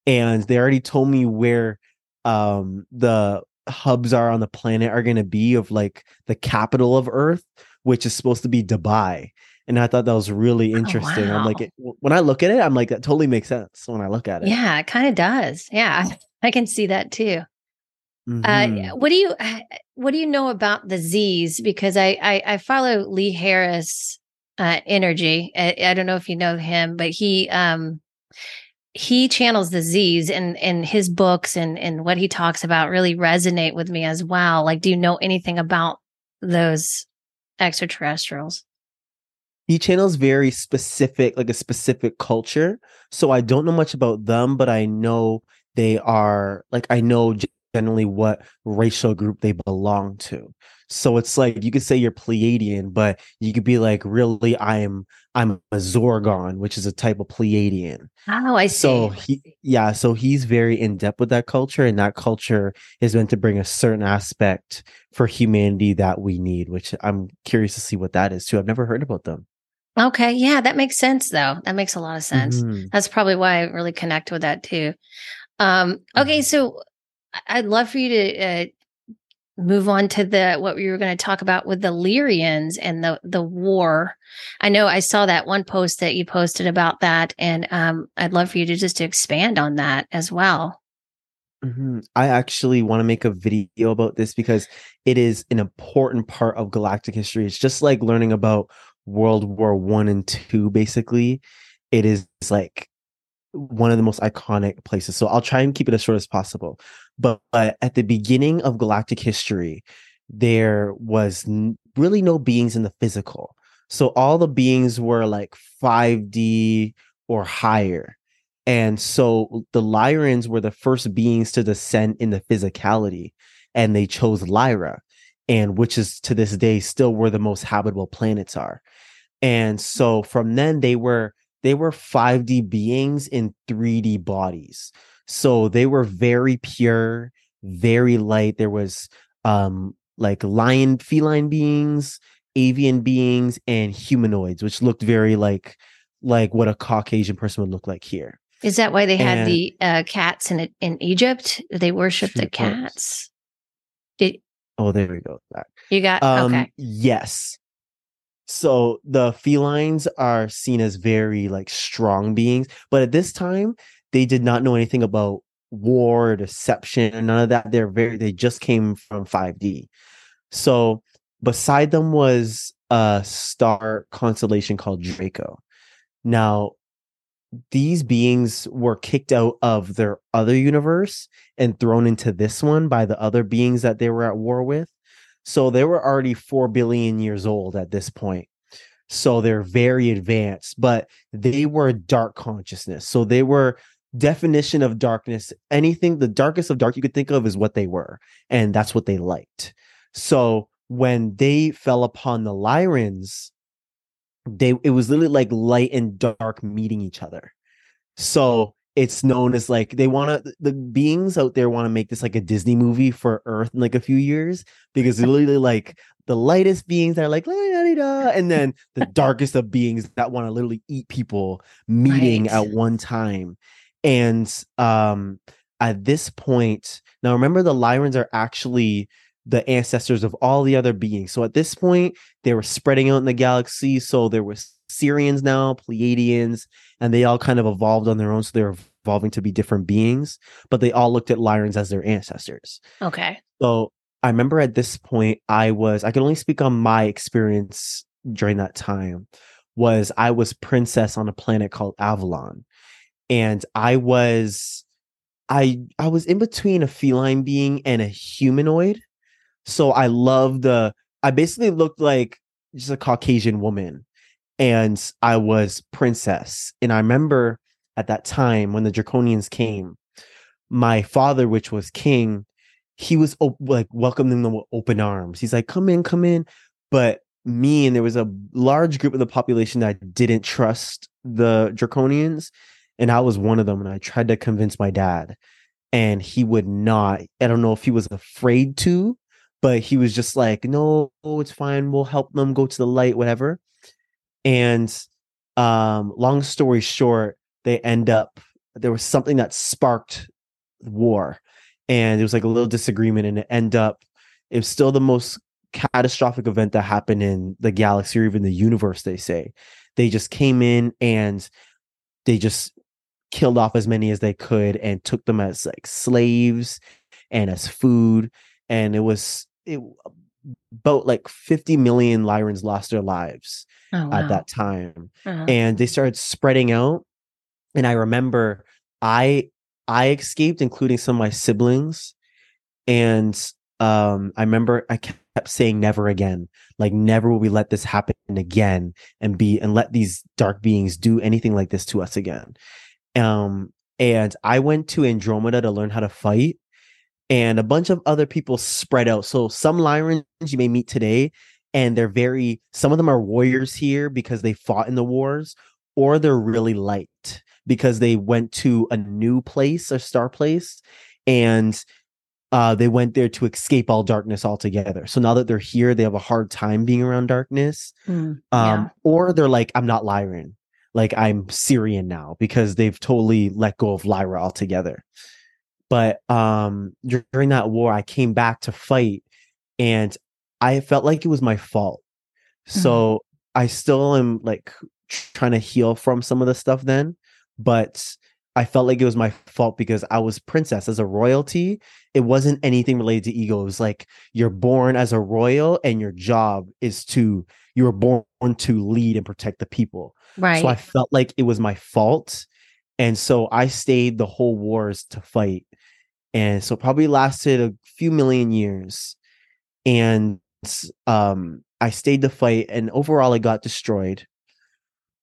and they already told me where um the hubs are on the planet are going to be of like the capital of earth which is supposed to be dubai and i thought that was really oh, interesting oh, wow. i'm like it, when i look at it i'm like that totally makes sense when i look at it yeah it kind of does yeah [laughs] i can see that too uh, mm-hmm. uh, what do you uh, what do you know about the z's because i i, I follow lee harris uh energy I, I don't know if you know him but he um he channels the Z's and and his books and and what he talks about really resonate with me as well. Like, do you know anything about those extraterrestrials? He channels very specific, like a specific culture. So I don't know much about them, but I know they are like I know generally what racial group they belong to. So it's like you could say you're Pleiadian, but you could be like, really, I'm I'm a Zorgon, which is a type of Pleiadian. Oh, I see. So he, yeah, so he's very in depth with that culture, and that culture is meant to bring a certain aspect for humanity that we need. Which I'm curious to see what that is too. I've never heard about them. Okay, yeah, that makes sense though. That makes a lot of sense. Mm-hmm. That's probably why I really connect with that too. Um, okay, mm-hmm. so I'd love for you to uh, move on to the what we were going to talk about with the Lyrians and the the war. I know I saw that one post that you posted about that, and um, I'd love for you to just to expand on that as well. Mm-hmm. I actually want to make a video about this because it is an important part of galactic history. It's just like learning about World War One and Two. Basically, it is like one of the most iconic places. So I'll try and keep it as short as possible. But, but at the beginning of galactic history, there was n- really no beings in the physical. So all the beings were like 5D or higher. And so the Lyrians were the first beings to descend in the physicality, and they chose Lyra, and which is to this day still where the most habitable planets are. And so from then they were they were 5D beings in 3D bodies. So they were very pure, very light. There was um like lion feline beings, avian beings, and humanoids, which looked very like like what a Caucasian person would look like here. Is that why they and, had the uh, cats in in Egypt? They worshiped the cats. Did, oh, there we go. You got um, okay. Yes. So the felines are seen as very like strong beings, but at this time they did not know anything about war or deception and none of that. They're very they just came from 5D. So beside them was a star constellation called Draco. Now these beings were kicked out of their other universe and thrown into this one by the other beings that they were at war with. So they were already 4 billion years old at this point. So they're very advanced, but they were dark consciousness. So they were definition of darkness. Anything, the darkest of dark you could think of is what they were. And that's what they liked. So when they fell upon the Lyrians, they it was literally like light and dark meeting each other. So it's known as like they want to the beings out there want to make this like a Disney movie for Earth in like a few years because [laughs] literally like the lightest beings that are like and then the darkest of beings that want to literally eat people meeting right. at one time and um at this point now remember the Lyrians are actually the ancestors of all the other beings so at this point they were spreading out in the galaxy so there was Sirians now, Pleiadians, and they all kind of evolved on their own. So they're evolving to be different beings, but they all looked at Lyrans as their ancestors. Okay. So I remember at this point, I was, I can only speak on my experience during that time, was I was princess on a planet called Avalon. And I was, I, I was in between a feline being and a humanoid. So I loved the, I basically looked like just a Caucasian woman and I was princess. And I remember at that time when the Draconians came, my father, which was king, he was op- like welcoming them with open arms. He's like, "Come in, come in." But me and there was a large group of the population that didn't trust the Draconians, and I was one of them. And I tried to convince my dad, and he would not. I don't know if he was afraid to, but he was just like, "No, it's fine. We'll help them go to the light, whatever." And um, long story short, they end up there was something that sparked war and it was like a little disagreement and it end up it was still the most catastrophic event that happened in the galaxy or even the universe they say. They just came in and they just killed off as many as they could and took them as like slaves and as food. And it was it about like 50 million Lyrans lost their lives Oh, wow. at that time Uh-huh. and they started spreading out and i remember i i escaped including some of my siblings and um i remember i kept saying never again like never will we let this happen again and be and let these dark beings do anything like this to us again um and i went to andromeda to learn how to fight and a bunch of other people spread out. So some Lyrans you may meet today and they're very some of them are warriors here because they fought in the wars or they're really light because they went to a new place a star place and uh, they went there to escape all darkness altogether. So now that they're here they have a hard time being around darkness Mm, um or they're like i'm not lyran. Like i'm sirian now because they've totally let go of lyra altogether but um during that war i came back to fight and i felt like it was my fault so i still am like trying to heal from some of the stuff then but i felt like it was my fault because i was princess as a royalty it wasn't anything related to ego it was like you're born as a royal and your job is to you were born to lead and protect the people Right. so I felt like it was my fault. And so I stayed the whole wars to fight. And so probably lasted a few million years. And um I stayed to fight and overall I got destroyed.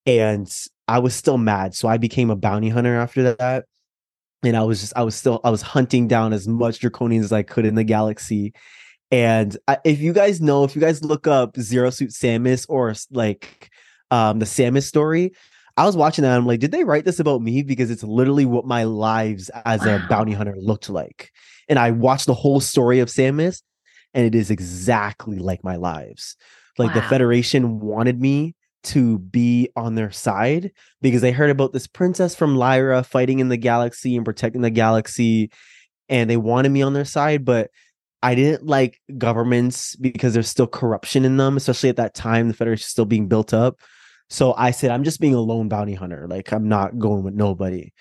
And I was still mad. So I became a bounty hunter after that. And I was just I was still I was hunting down as much draconians as I could in the galaxy. And if you guys know, if you guys look up Zero Suit Samus or like um the Samus story. I was watching that. And I'm like, did they write this about me? Because it's literally what my lives as a bounty hunter looked like. And I watched the whole story of Samus, and it is exactly like my lives. Like the Federation wanted me to be on their side because they heard about this princess from Lyra fighting in the galaxy and protecting the galaxy, and they wanted me on their side, but I didn't like governments because there's still corruption in them, especially at that time. The Federation is still being built up. So I said, I'm just being a lone bounty hunter. Like I'm not going with nobody.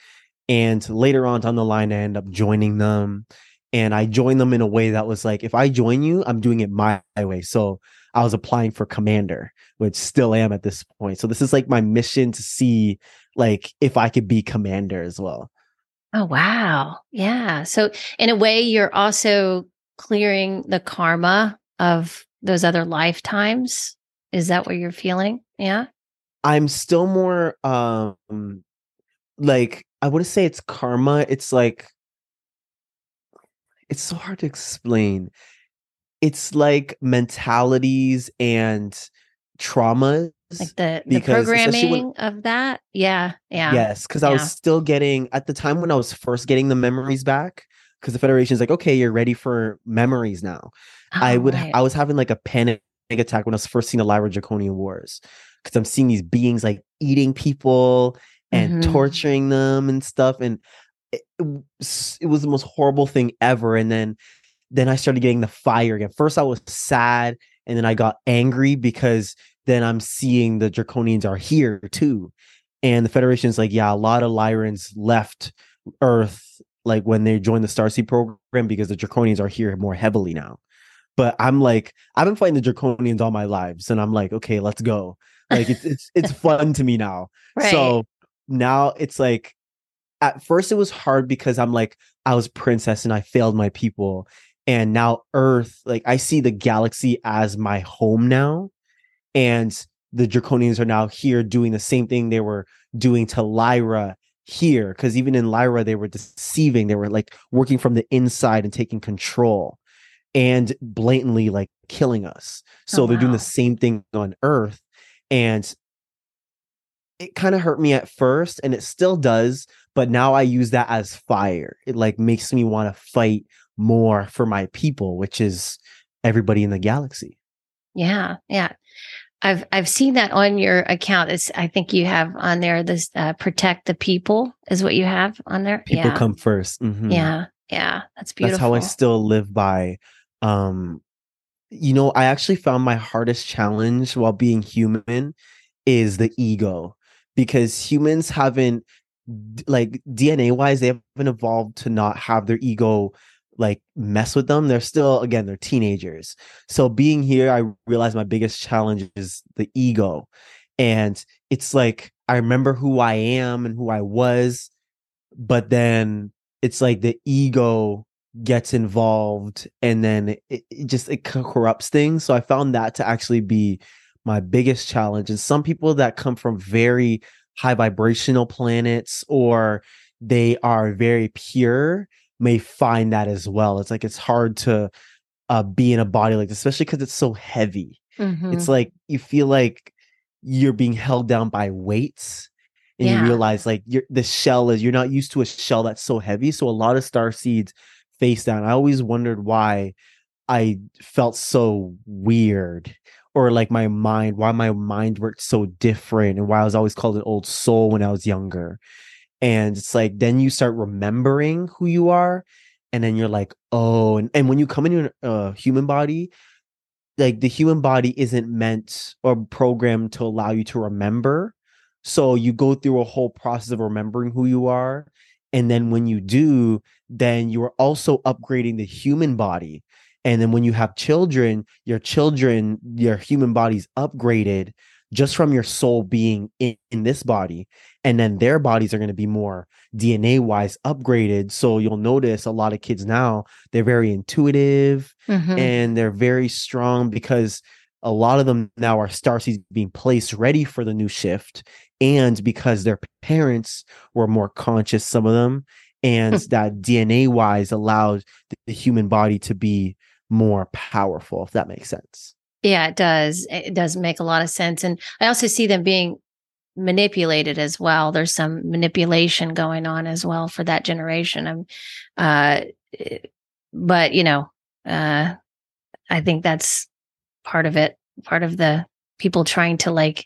And later on down the line, I end up joining them. And I joined them in a way that was like, if I join you, I'm doing it my way. So I was applying for commander, which still am at this point. So this is like my mission to see like if I could be commander as well. Oh, wow. Yeah. So, in a way, you're also clearing the karma of those other lifetimes. Is that what you're feeling? Yeah. I'm still more um like I wouldn't say it's karma. It's like it's so hard to explain. It's like mentalities and traumas. Like the, the programming when- of that. Yeah. Yeah. Yes, because I was still getting at the time when I was first getting the memories back. Because the Federation's like, okay, you're ready for memories now. I Oh, would right. I was having like a panic attack when I was first seeing the Lyra Draconian Wars because I'm seeing these beings like eating people and Mhm. torturing them and stuff, and it, it was the most horrible thing ever. And then then I started getting the fire again. First, I was sad, and then I got angry because then I'm seeing the Draconians are here too. And the Federation's like, yeah, a lot of Lyrans left Earth like when they joined the Starseed program because the Draconians are here more heavily now. But I'm like, I've been fighting the Draconians all my lives, and I'm like, okay, let's go. Like it's it's [laughs] it's fun to me now. Right. So now it's like at first it was hard because I'm like, I was princess and I failed my people. And now Earth, like I see the galaxy as my home now. And the Draconians are now here doing the same thing they were doing to Lyra here. Cause even in Lyra, they were deceiving. They were like working from the inside and taking control and blatantly like killing us. So Oh, they're doing the same thing on Earth. And it kind of hurt me at first and it still does but now i use that as fire it like makes me want to fight more for my people which is everybody in the galaxy Yeah, yeah. I've I've seen that on your account. It's I think you have on there this uh, protect the people is what you have on there. people yeah. come 1st Mhm. Yeah. Yeah. That's beautiful. that's how i still live by um you know i actually found my hardest challenge while being human is the ego because humans haven't like dna wise they haven't evolved to not have their ego like mess with them. They're still again they're teenagers. So being here i realized my biggest challenge is the ego. And it's like i remember who i am and who i was but then it's like the ego gets involved and then it, it just it corrupts things. So i found that to actually be my biggest challenge. And some people that come from very high vibrational planets or they are very pure may find that as well. It's like it's hard to uh, be in a body like this especially because it's so heavy. Mhm. it's like you feel like you're being held down by weights and Yeah. you realize like you're the shell is you're not used to a shell that's so heavy. So a lot of star seeds face down. I always wondered why i felt so weird or like my mind why my mind worked so different and why i was always called an old soul when i was younger. And it's like then you start remembering who you are and then you're like oh and, and when you come into a human body like the human body isn't meant or programmed to allow you to remember. So you go through a whole process of remembering who you are and then when you do then you're also upgrading the human body. And then when you have children your children your human body's upgraded just from your soul being in, in this body. And then their bodies are going to be more dna wise upgraded. So you'll notice a lot of kids now they're very intuitive Mhm. and they're very strong because a lot of them now are starseeds being placed ready for the new shift and because their parents were more conscious some of them and that dna wise allowed the, human body to be more powerful if that makes sense Yeah, it does. It does make a lot of sense. And I also see them being manipulated as well. There's some manipulation going on as well for that generation. Um, uh, but you know, uh, I think that's part of it. Part of the people trying to like,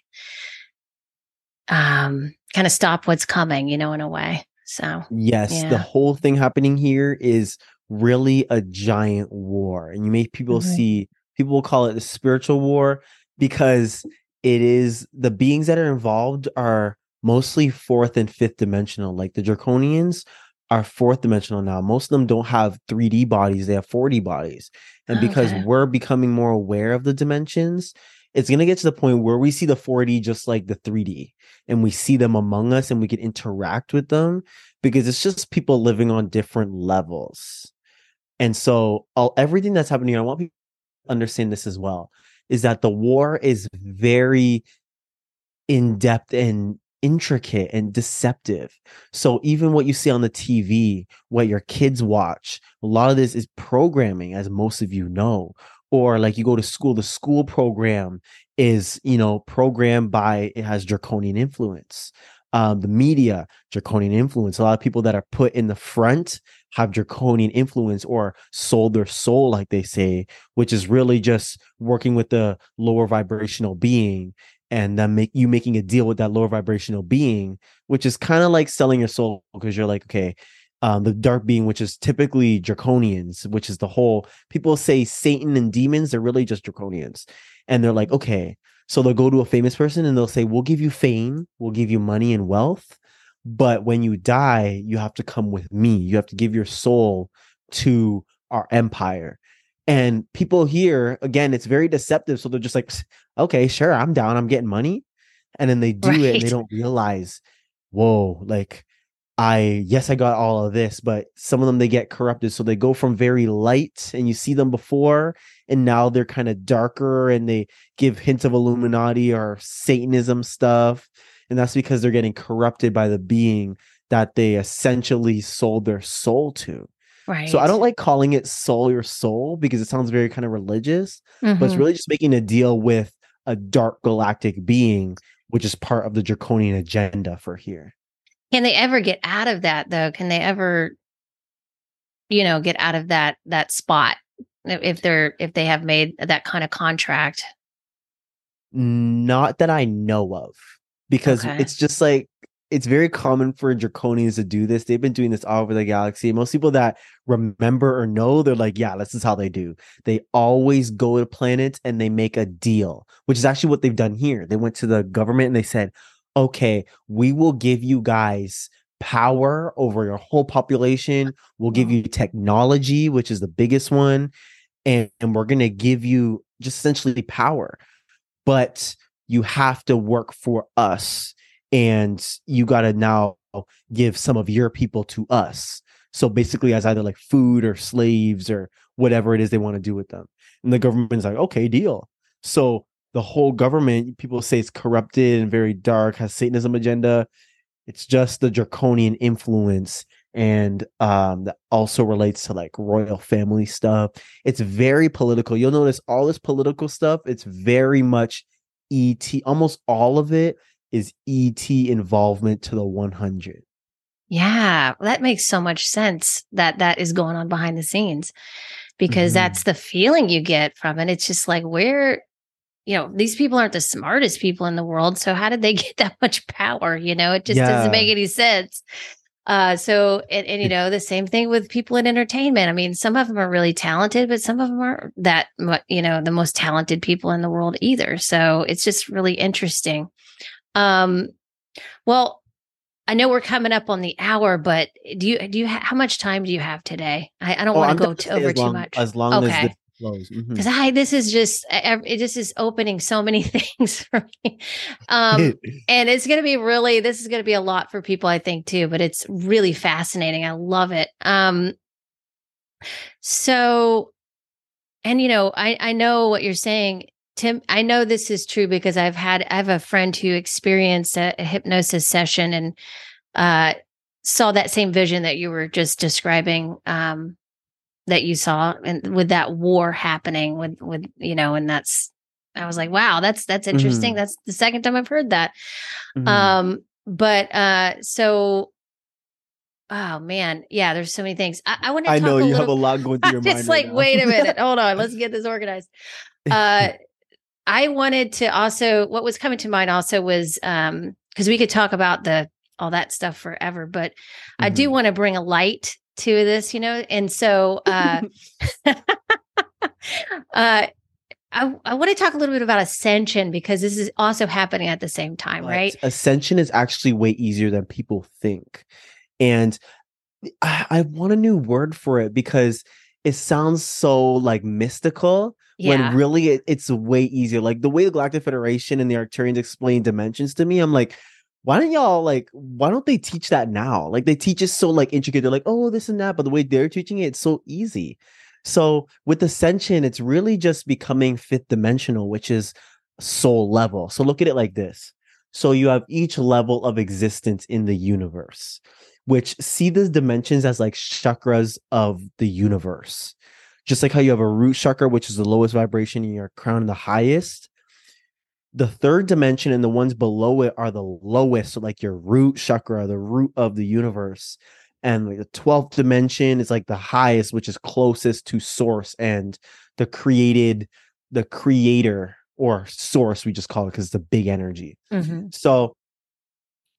um, kind of stop what's coming. You know, in a way. So yes Yeah. the whole thing happening here is really a giant war and you make people Mhm. see people will call it the spiritual war because it is the beings that are involved are mostly fourth and fifth dimensional like the draconians are fourth dimensional now most of them don't have 3d bodies they have 4d bodies and because we're becoming more aware of the dimensions it's going to get to the point where we see the 4d just like the 3d and we see them among us and we can interact with them because it's just people living on different levels and so all everything that's happening i want people to understand this as well is that the war is very in depth and intricate and deceptive. So even what you see on the TV, what your kids watch, a lot of this is programming, as most of you know. Or like you go to school, the school program is, you know, programmed by it has draconian influence. Um, the media, draconian influence. A lot of people that are put in the front have draconian influence or sold their soul, like they say, which is really just working with the lower vibrational being and then make you making a deal with that lower vibrational being, which is kind of like selling your soul because you're like, okay, um, the dark being, which is typically draconians, which is the whole people say Satan and demons, they're really just draconians. And they're like, okay, So they'll go to a famous person and they'll say, We'll give you fame, we'll give you money and wealth. But when you die, you have to come with me. You have to give your soul to our empire. And people here, again, it's very deceptive. So they're just like, okay, sure, I'm down. I'm getting money. And then they do right. it and they don't realize, whoa, like I yes, I got all of this, but some of them they get corrupted. So they go from very light and you see them before, and now they're kind of darker and they give hints of Illuminati or Satanism stuff. And that's because they're getting corrupted by the being that they essentially sold their soul to. Right. So I don't like calling it soul your soul because it sounds very kind of religious, mm-hmm. but it's mm-hmm. really just making a deal with a dark galactic being, which is part of the draconian agenda for here. Can they ever get out of that though? Can they ever, you know, get out of that that spot if they're if they have made that kind of contract? Not that I know of, because okay. it's just like it's very common for draconians to do this. They've been doing this all over the galaxy. Most people that remember or know, they're like, yeah, this is how they do. They always go to planets and they make a deal, which is actually what they've done here. They went to the government and they said, okay, we will give you guys power over your whole population. We'll give mm. you technology, which is the biggest one. And, and we're going to give you just essentially power. But you have to work for us. And you got to now give some of your people to us. So basically, as either like food or slaves or whatever it is they want to do with them. And the government's like, okay, deal. So the whole government, people say it's corrupted and very dark, has Satanism agenda. It's just the draconian influence and um that also relates to like royal family stuff. It's very political. You'll notice all this political stuff, it's very much ET, almost all of it is ET involvement to the 100. Yeah, that makes so much sense that that is going on behind the scenes because mm-hmm. that's the feeling you get from it. It's just like where you know, these people aren't the smartest people in the world. So how did they [laughs] get that much power? You know, it just yeah. doesn't make any sense. Uh, so, and, and, you know, the same thing with people in entertainment. I mean, some of them are really talented, but some of them are that, you know, the most talented people in the world either. So it's just really interesting. Um, well, I know we're coming up on the hour, but do you, do you, ha- how much time do you have today? I, I don't oh, want to go over long, too much. As long okay. as the because mm-hmm. I this is just it just is opening so many [laughs] things for me, um, [laughs] and it's going to be really this is going to be a lot for people I think too. But it's really fascinating. I love it. Um, so, and you know, I I know what you're saying. Tim, I know this is true because I've had I have a friend who experienced a, a hypnosis session and uh, saw that same vision that you were just describing um, that you saw and with that war happening with with you know and that's i was like wow that's that's interesting mm-hmm. that's the second time i've heard that mm-hmm. um but uh so oh man yeah there's so many things i, I want to i know you little, have a lot going [laughs] through your mind it's like wait a minute hold on let's get [laughs] this organized uh i wanted to also what was coming to mind also was um because we could talk about the all that stuff forever but mm-hmm. i do mm-hmm. want to bring a light to this, you know? And so uh [laughs] [laughs] uh I, I want to talk a little bit about ascension because this is also happening at the same time, right? Ascension is actually way easier than people think. And I, I want a new word for it because it sounds so like mystical yeah. when really it, it's way easier. Like the way the Galactic Federation and the Arcturians explain dimensions to me, I'm like, why don't y'all like why don't they teach that now? Like they teach it so like intricate. They're like oh this and that but the way they're teaching it it's so easy. So with ascension it's really just becoming fifth dimensional which is soul level. So look at it like this. So you have each level of existence in the universe which see these dimensions as like chakras of the universe. Just like how you have a root chakra which is the lowest vibration and your crown the highest the third dimension and the ones below it are the lowest so like your root chakra the root of the universe and like the 12th dimension is like the highest which is closest to source and the created the creator or source we just call it because it's a big energy mm-hmm. so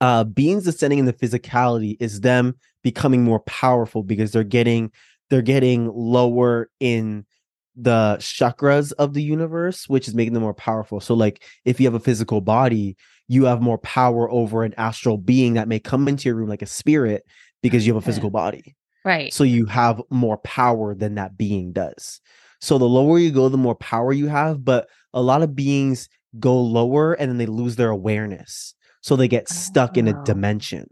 uh beings ascending in the physicality is them becoming more powerful because they're getting they're getting lower in the chakras of the universe, which is making them more powerful. So, like, if you have a physical body, you have more power over an astral being that may come into your room like a spirit because you have a physical body. Right. So you have more power than that being does. So the lower you go, the more power you have. But a lot of beings go lower and then they lose their awareness. So they get stuck oh. in a oh. dimension,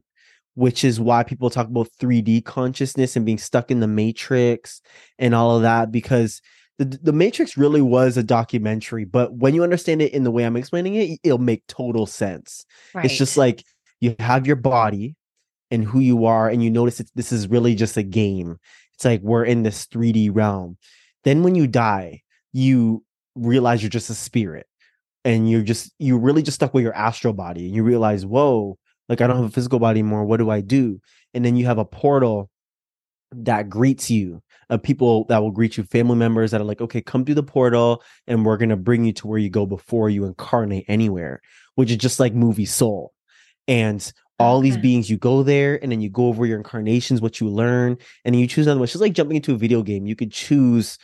which is why people talk about 3D consciousness and being stuck in the matrix and all of that because the, the Matrix really was a documentary, but when you understand it in the way I'm explaining it, it'll make total sense. Right. It's just like you have your body and who you are, and you notice it's, this is really just a game. It's like we're in this 3D realm. Then when you die, you realize you're just a spirit and you're just you're really just stuck with your astral body and you realize whoa like i don't have a physical body anymore what do i do and then you have a portal that greets you of people that will greet you, family members that are like, okay, come through the portal and we're going to bring you to where you go before you incarnate anywhere, which is just like movie Soul. And all okay. these beings, you go there and then you go over your incarnations, what you learn, and you choose another one. It's just like jumping into a video game. You could choose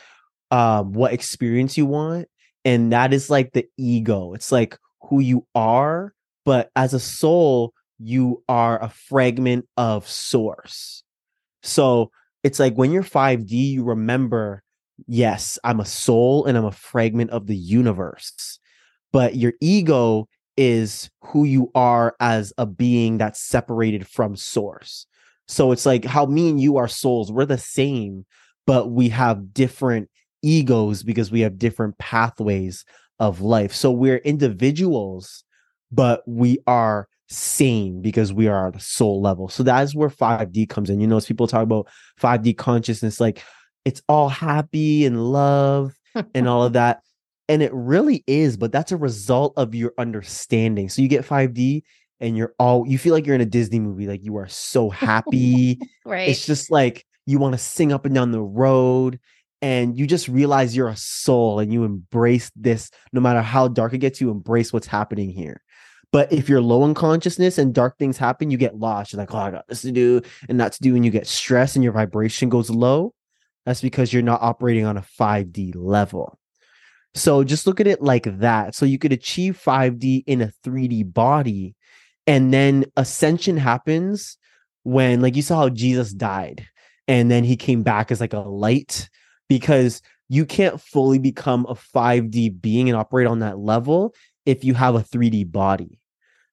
um, what experience you want. And that is like the ego. It's like who you are, but as a soul, you are a fragment of source. So it's like when you're 5D, you remember, yes, I'm a soul and I'm a fragment of the universe. But your ego is who you are as a being that's separated from source. So it's like how me and you are souls, we're the same, but we have different egos because we have different pathways of life. So we're individuals, but we are sane because we are at a soul level. So that's where 5D comes in. You know, as people talk about 5D consciousness, like it's all happy and love [laughs] and all of that. And it really is, but that's a result of your understanding. So you get 5D and you're all you feel like you're in a Disney movie, like you are so happy. [laughs] right. It's just like you want to sing up and down the road and you just realize you're a soul and you embrace this no matter how dark it gets you embrace what's happening here but if you're low in consciousness and dark things happen, you get lost. You're like, oh, I got this to do and that to do, and you get stressed and your vibration goes low. That's because you're not operating on a 5D level. So just look at it like that. So you could achieve 5D in a 3D body, and then ascension happens when, like, you saw how Jesus died, and then he came back as like a light because you can't fully become a 5D being and operate on that level if you have a 3D body.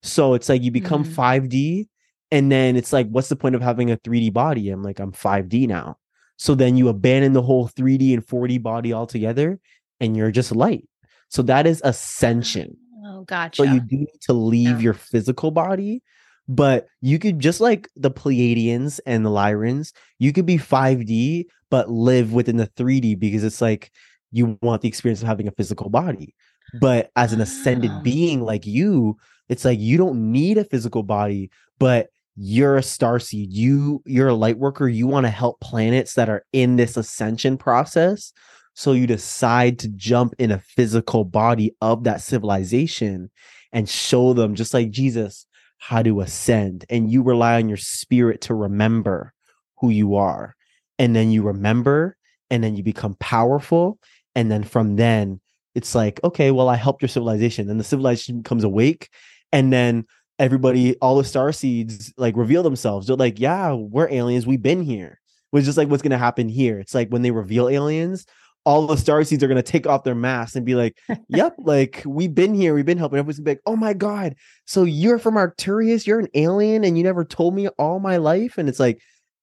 So it's like you become mm-hmm. 5D and then it's like what's the point of having a 3D body? I'm like I'm 5D now. So then you abandon the whole 3D and 4D body altogether and you're just light. So that is ascension. Oh, gotcha. So you do need to leave yeah. your physical body, but you could just like the Pleiadians and the Lyrans, you could be 5D but live within the 3D because it's like you want the experience of having a physical body. But as an ascended ah. being like you, it's like you don't need a physical body, but you're a star seed. You you're a light worker. You want to help planets that are in this ascension process. So you decide to jump in a physical body of that civilization and show them, just like Jesus, how to ascend. And you rely on your spirit to remember who you are. And then you remember, and then you become powerful. And then from then, it's like, okay, well, I helped your civilization. And the civilization becomes awake. And then everybody, all the star seeds like reveal themselves. They're like, yeah, we're aliens. We've been here. Which is like what's gonna happen here. It's like when they reveal aliens, all the star seeds are gonna take off their masks and be like, [laughs] Yep, like we've been here, we've been helping. Everyone's gonna be like, Oh my god, so you're from Arcturus, you're an alien, and you never told me all my life. And it's like,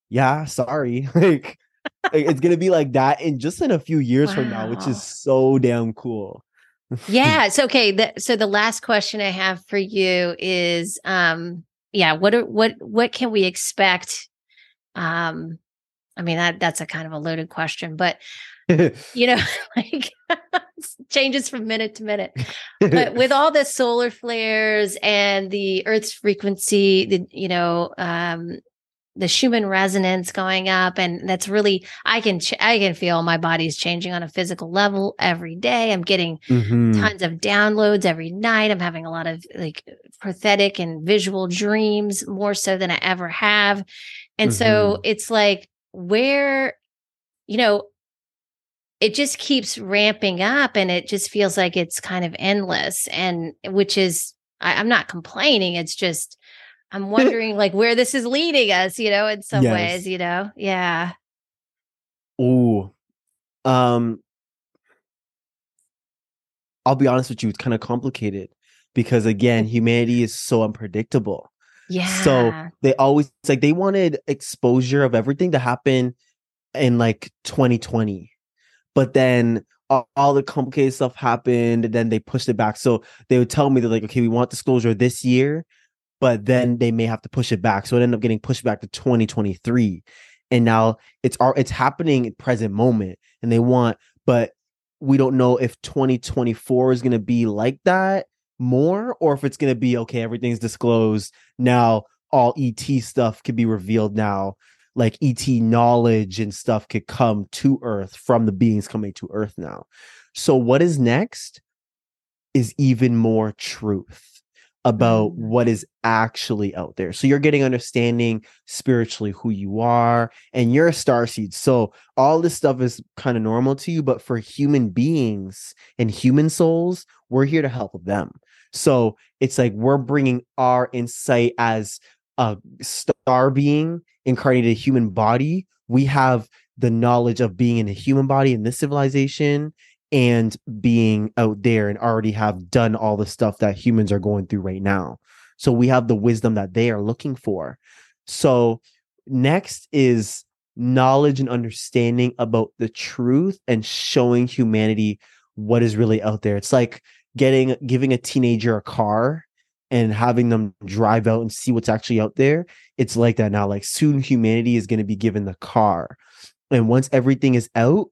yeah, sorry. [laughs] like it's gonna be like that in just in a few years wow. from now, which is so damn cool. Yeah. So okay. The, so the last question I have for you is, um, yeah, what are what what can we expect? Um, I mean that that's a kind of a loaded question, but [laughs] you know, [laughs] like [laughs] changes from minute to minute. But with all the solar flares and the Earth's frequency, the you know, um, the Schumann resonance going up. And that's really, I can, ch- I can feel my body's changing on a physical level every day. I'm getting mm-hmm. tons of downloads every night. I'm having a lot of like prophetic and visual dreams more so than I ever have. And mm-hmm. so it's like, where, you know, it just keeps ramping up and it just feels like it's kind of endless and which is I, am not complaining it's just i'm [laughs] wondering like where this is leading us you know in some yes. ways you know? Yeah. Oh um i'll be honest with you it's kind of complicated because again humanity is so unpredictable. Yeah. so they always like they wanted exposure of everything to happen in like 2020 but then all, all, the complicated stuff happened and then they pushed it back. So they would tell me that like okay we want disclosure this year but then they may have to push it back. So it ended up getting pushed back to 2023 and now it's it's happening at present moment and they want but we don't know if 2024 is going to be like that more or if it's going to be okay everything's disclosed. Now all et stuff can be revealed now. Like ET knowledge and stuff could come to Earth from the beings coming to Earth now. So, what is next is even more truth about mm. what is actually out there. So, you're getting understanding spiritually who you are, and you're a star seed. So, all this stuff is kind of normal to you, but for human beings and human souls, we're here to help them. So, it's like we're bringing our insight as a star being incarnated a human body, we have the knowledge of being in a human body in this civilization and being out there and already have done all the stuff that humans are going through right now. So we have the wisdom that they are looking for. So next is knowledge and understanding about the truth and showing humanity what is really out there. It's like getting giving a teenager a car and having them drive out and see what's actually out there it's like that now like soon humanity is going to be given the car and once everything is out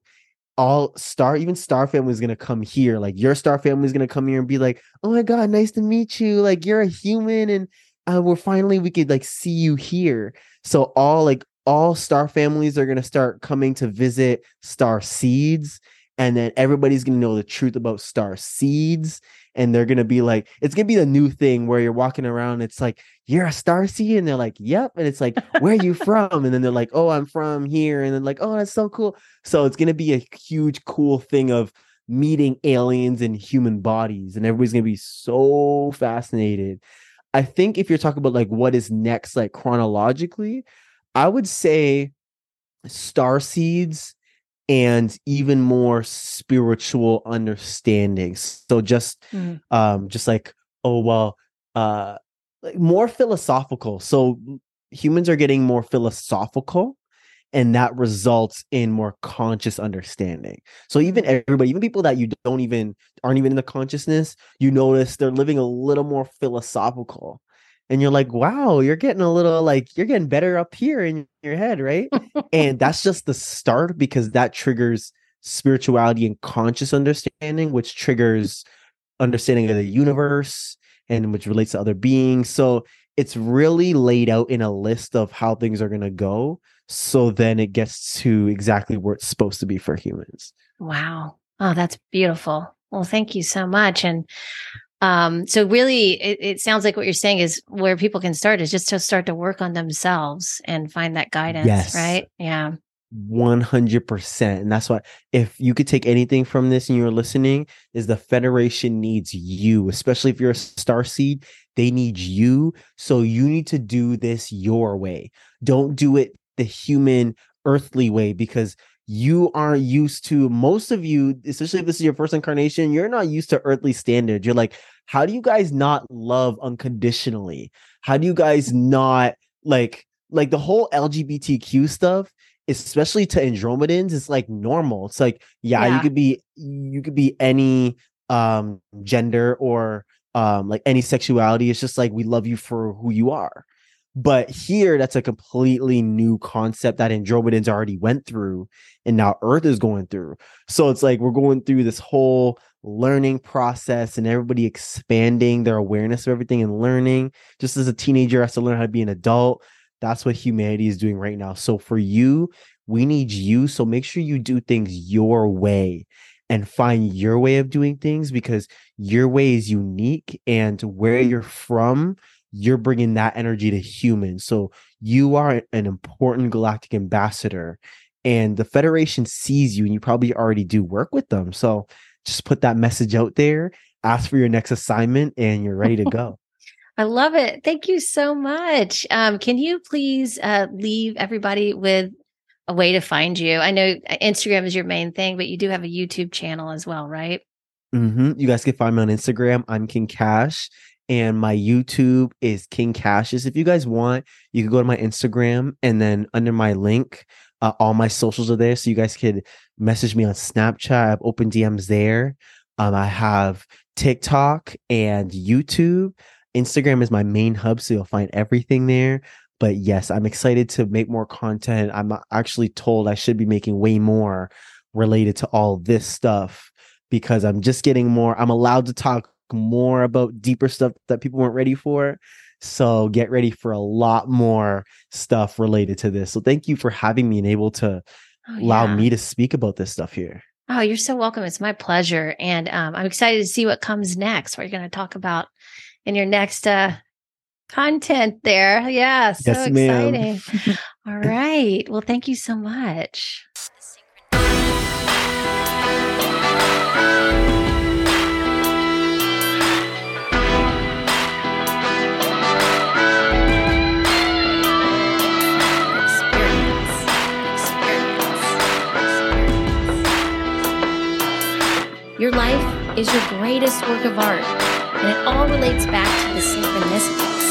all star even star family is to come here like your star family is to come here and be like oh my god nice to meet you like you're a human and uh, we're finally we could like see you here. So all like all star families are to start coming to visit star seeds and then everybody's to know the truth about star seeds and they're gonna be like, it's gonna be the new thing where you're walking around. It's like you're a star seed, and they're like, yep, and it's like, [laughs] where are you from? And then they're like, oh, I'm from here, and then like, oh, that's so cool. So it's gonna be a huge, cool thing of meeting aliens in human bodies, and everybody's gonna be so fascinated. I think if you're talking about like what is next, like chronologically, I would say star seeds and even more spiritual understandings so just mm. um just like oh well uh like more philosophical so humans are getting more philosophical and that results in more conscious understanding so even mm. everybody even people that you don't even aren't even in the consciousness you notice they're living a little more philosophical and you're like, wow, you're getting a little like you're getting better up here in your head, right? and that's [laughs] just the start because that triggers spirituality and conscious understanding, which triggers understanding of the universe and which relates to other beings. So it's really laid out in a list of how things are going to go. So then it gets to exactly where it's supposed to be for humans. Wow. Oh, that's beautiful. Well, thank you so much. And um, so really it, it, sounds like what you're saying is where people can start is just to start to work on themselves and find that guidance, yes. right? Yeah. 100% and that's why if you could take anything from this and you're listening is the federation needs you especially if you're a star seed they need you so you need to do this your way don't do it the human earthly way because you aren't used to most of you especially if this is your first incarnation you're not used to earthly standards you're like how do you guys not love unconditionally? How do you guys not like like the whole LGBTQ stuff, especially to Andromedans, it's like normal. It's like, yeah, yeah, you could be you could be any um gender or um like any sexuality. It's just like we love you for who you are. But here, that's a completely new concept that Andromedans already went through, and now Earth is going through. So it's like we're going through this whole learning process and everybody expanding their awareness of everything and learning. Just as a teenager has to learn how to be an adult, that's what humanity is doing right now. So for you, we need you. So make sure you do things your way and find your way of doing things because your way is unique and where you're from you're bringing that energy to humans so you are an important galactic ambassador and the Federation sees you and you probably already do work with them. So just put that message out there, ask for your next assignment, and you're ready to [laughs] go. I love it. Thank you so much. Um, can you please uh, leave everybody with a way to find you? I know uh, Instagram is your main thing, but you do have a YouTube channel as well, right? Mm-hmm. You guys can find me on Instagram. I'm King Cash, and my YouTube is King Cassius. If you guys want, you can go to my Instagram, and then under my link, uh, all my socials are there, so you guys could message me on Snapchat. I have open DMs there. Um, I have TikTok and YouTube. Instagram is my main hub, so you'll find everything there. But yes, I'm excited to make more content. I'm actually told I should be making way more related to all this stuff because I'm just getting more. I'm allowed to talk more about deeper stuff that people weren't ready for. So get ready for a lot more stuff related to this. So thank you for having me and able to oh, allow yeah. me to speak about this stuff here. Oh, you're so welcome. It's my pleasure. And um, I'm excited to see what comes next. What you're going to talk about in your next uh, content there. Yeah, so yes, exciting. [laughs] All right. Well, thank you so much. Your life is your greatest work of art, and it all relates back to the synchronicity